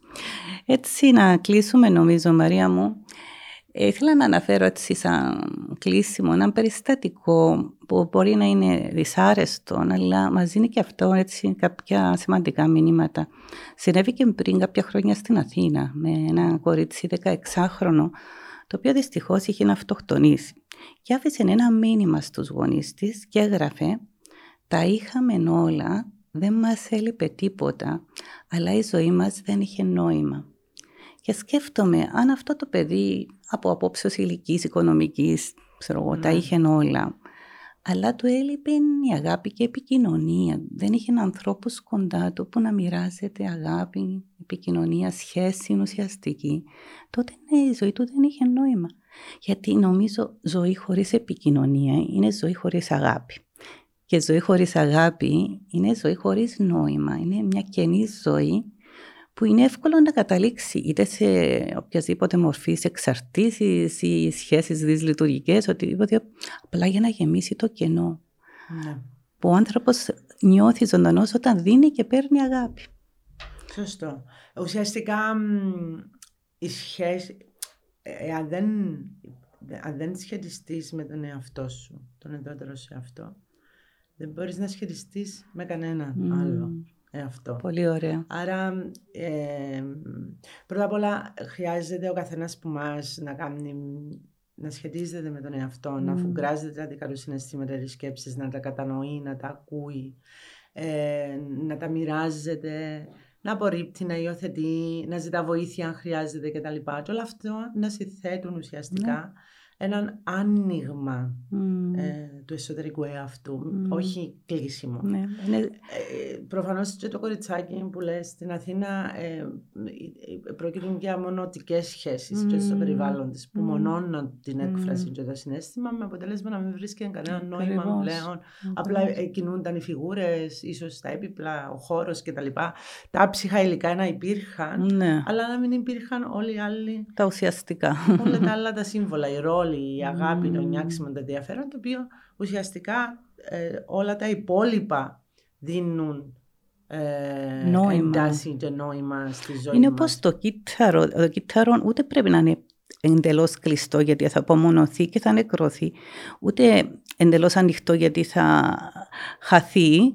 Έτσι να κλείσουμε νομίζω Μαρία μου. Ε, ήθελα να αναφέρω έτσι σαν κλείσιμο ένα περιστατικό που μπορεί να είναι δυσάρεστο, αλλά μας δίνει και αυτό έτσι κάποια σημαντικά μηνύματα. Συνέβη και πριν κάποια χρόνια στην Αθήνα με ένα κορίτσι 16χρονο, το οποίο δυστυχώς είχε να αυτοκτονήσει. Και άφησε ένα μήνυμα στους γονείς της και έγραφε «Τα είχαμε όλα, δεν μας έλειπε τίποτα, αλλά η ζωή μας δεν είχε νόημα». Και σκέφτομαι αν αυτό το παιδί από απόψεως ηλικής, οικονομικής, ξέρω εγώ, τα ναι. είχε όλα. Αλλά του έλειπε η αγάπη και η επικοινωνία. Δεν είχε ανθρώπου κοντά του που να μοιράζεται αγάπη, επικοινωνία, σχέση ουσιαστική. Τότε ναι, η ζωή του δεν είχε νόημα. Γιατί νομίζω ζωή χωρίς επικοινωνία είναι ζωή χωρίς αγάπη. Και ζωή χωρίς αγάπη είναι ζωή χωρίς νόημα. Είναι μια καινή ζωή που είναι εύκολο να καταλήξει είτε σε οποιασδήποτε μορφή εξαρτήσεις ή σχέσεις δυσλειτουργικές, οτιδήποτε, απλά για να γεμίσει το κενό. Ναι. Που ο άνθρωπος νιώθει ζωντανός όταν δίνει και παίρνει αγάπη. Σωστό. Ουσιαστικά η σχέση, αν δεν, αν δεν σχετιστείς με τον εαυτό σου, τον εντότερο σε αυτό, δεν μπορείς να σχετιστείς με κανέναν άλλο αυτό. Πολύ ωραία. Άρα, ε, πρώτα απ' όλα χρειάζεται ο καθένας που μας να κάνει να σχετίζεται με τον εαυτό, να αφουγκράζεται τα δικά του συναισθήματα, τις σκέψεις, να τα κατανοεί, να τα ακούει, ε, να τα μοιράζεται, να απορρίπτει, να υιοθετεί, να ζητά βοήθεια αν χρειάζεται κτλ. Και όλα αυτό να συθέτουν ουσιαστικά ναι έναν άνοιγμα ε, του εσωτερικού εαυτού, όχι κλείσιμο. Ναι, ναι. Ε, προφανώς και το κοριτσάκι που λες στην Αθήνα ε, ε προκύπτουν για μονοτικές σχέσεις και στο περιβάλλον της που μονώνουν την έκφραση και το συνέστημα με αποτέλεσμα να μην βρίσκεται κανένα νόημα πλέον. Απλά κινούνταν οι φιγούρες, ίσως τα έπιπλα, ο χώρος κτλ. Τα ψυχα υλικά να υπήρχαν, ναι. αλλά να μην υπήρχαν όλοι οι άλλοι. Τα ουσιαστικά. Όλα τα άλλα τα σύμβολα, οι ρόλοι η αγάπη, το νιάξιμο, το ενδιαφέρον, το οποίο ουσιαστικά ε, όλα τα υπόλοιπα δίνουν ε, νόημα. εντάση και νόημα στη ζωή Είναι όπως το κύτταρο. Το κύτταρο ούτε πρέπει να είναι εντελώς κλειστό γιατί θα απομονωθεί και θα νεκρωθεί, ούτε εντελώς ανοιχτό γιατί θα χαθεί.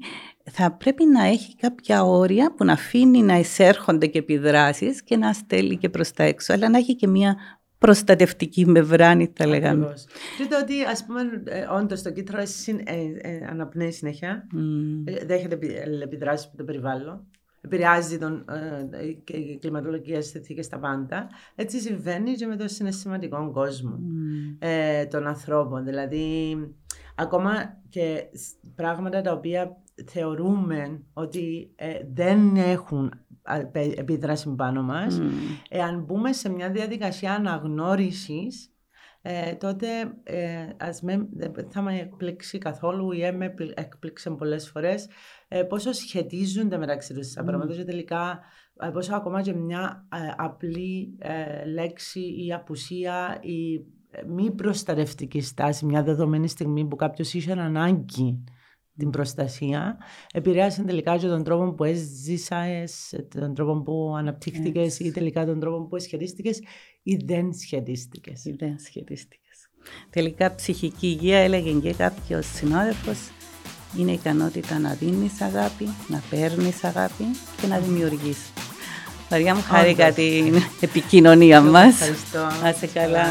Θα πρέπει να έχει κάποια όρια που να αφήνει να εισέρχονται και επιδράσεις και να στέλνει και προς τα έξω, αλλά να έχει και μια προστατευτική μεμβράνη, θα λέγαμε. Και το ότι, ας πούμε, ε, όντως το κύτταρο ε, ε, αναπνέει συνέχεια, mm. δέχεται επιδράσεις από το περιβάλλον, επηρεάζει τον, ε, και οι κλιματολογικέ συνθήκε τα πάντα. Έτσι συμβαίνει και με το συναισθηματικό κόσμο mm. ε, των ανθρώπων. Δηλαδή, ακόμα και πράγματα τα οποία θεωρούμε ότι ε, δεν έχουν επίδραση πάνω μας. Εάν μπούμε σε μια διαδικασία αναγνώρισης, ε, τότε ε, ας με, δεν θα με εκπλήξει καθόλου ή με εκπλήξε πολλές φορές ε, πόσο σχετίζονται μεταξύ τους τα πράγματα και τελικά ε, πόσο ακόμα και μια απλή λέξη ή απουσία ή μη προστατευτική στάση μια δεδομένη στιγμή που κάποιος είχε ανάγκη την προστασία, επηρέασε τελικά και τον τρόπο που έζησες, τον τρόπο που αναπτύχθηκες yes. ή τελικά τον τρόπο που σχετίστηκες ή δεν σχετίστηκες. Ή δεν σχετίστηκες. Τελικά ψυχική υγεία έλεγε και κάποιος συνάδελφος είναι η ικανότητα να δίνεις αγάπη, να παίρνεις αγάπη και να δημιουργείς. Μαριά μου χάρηκα την επικοινωνία μας. Ευχαριστώ. Να καλά.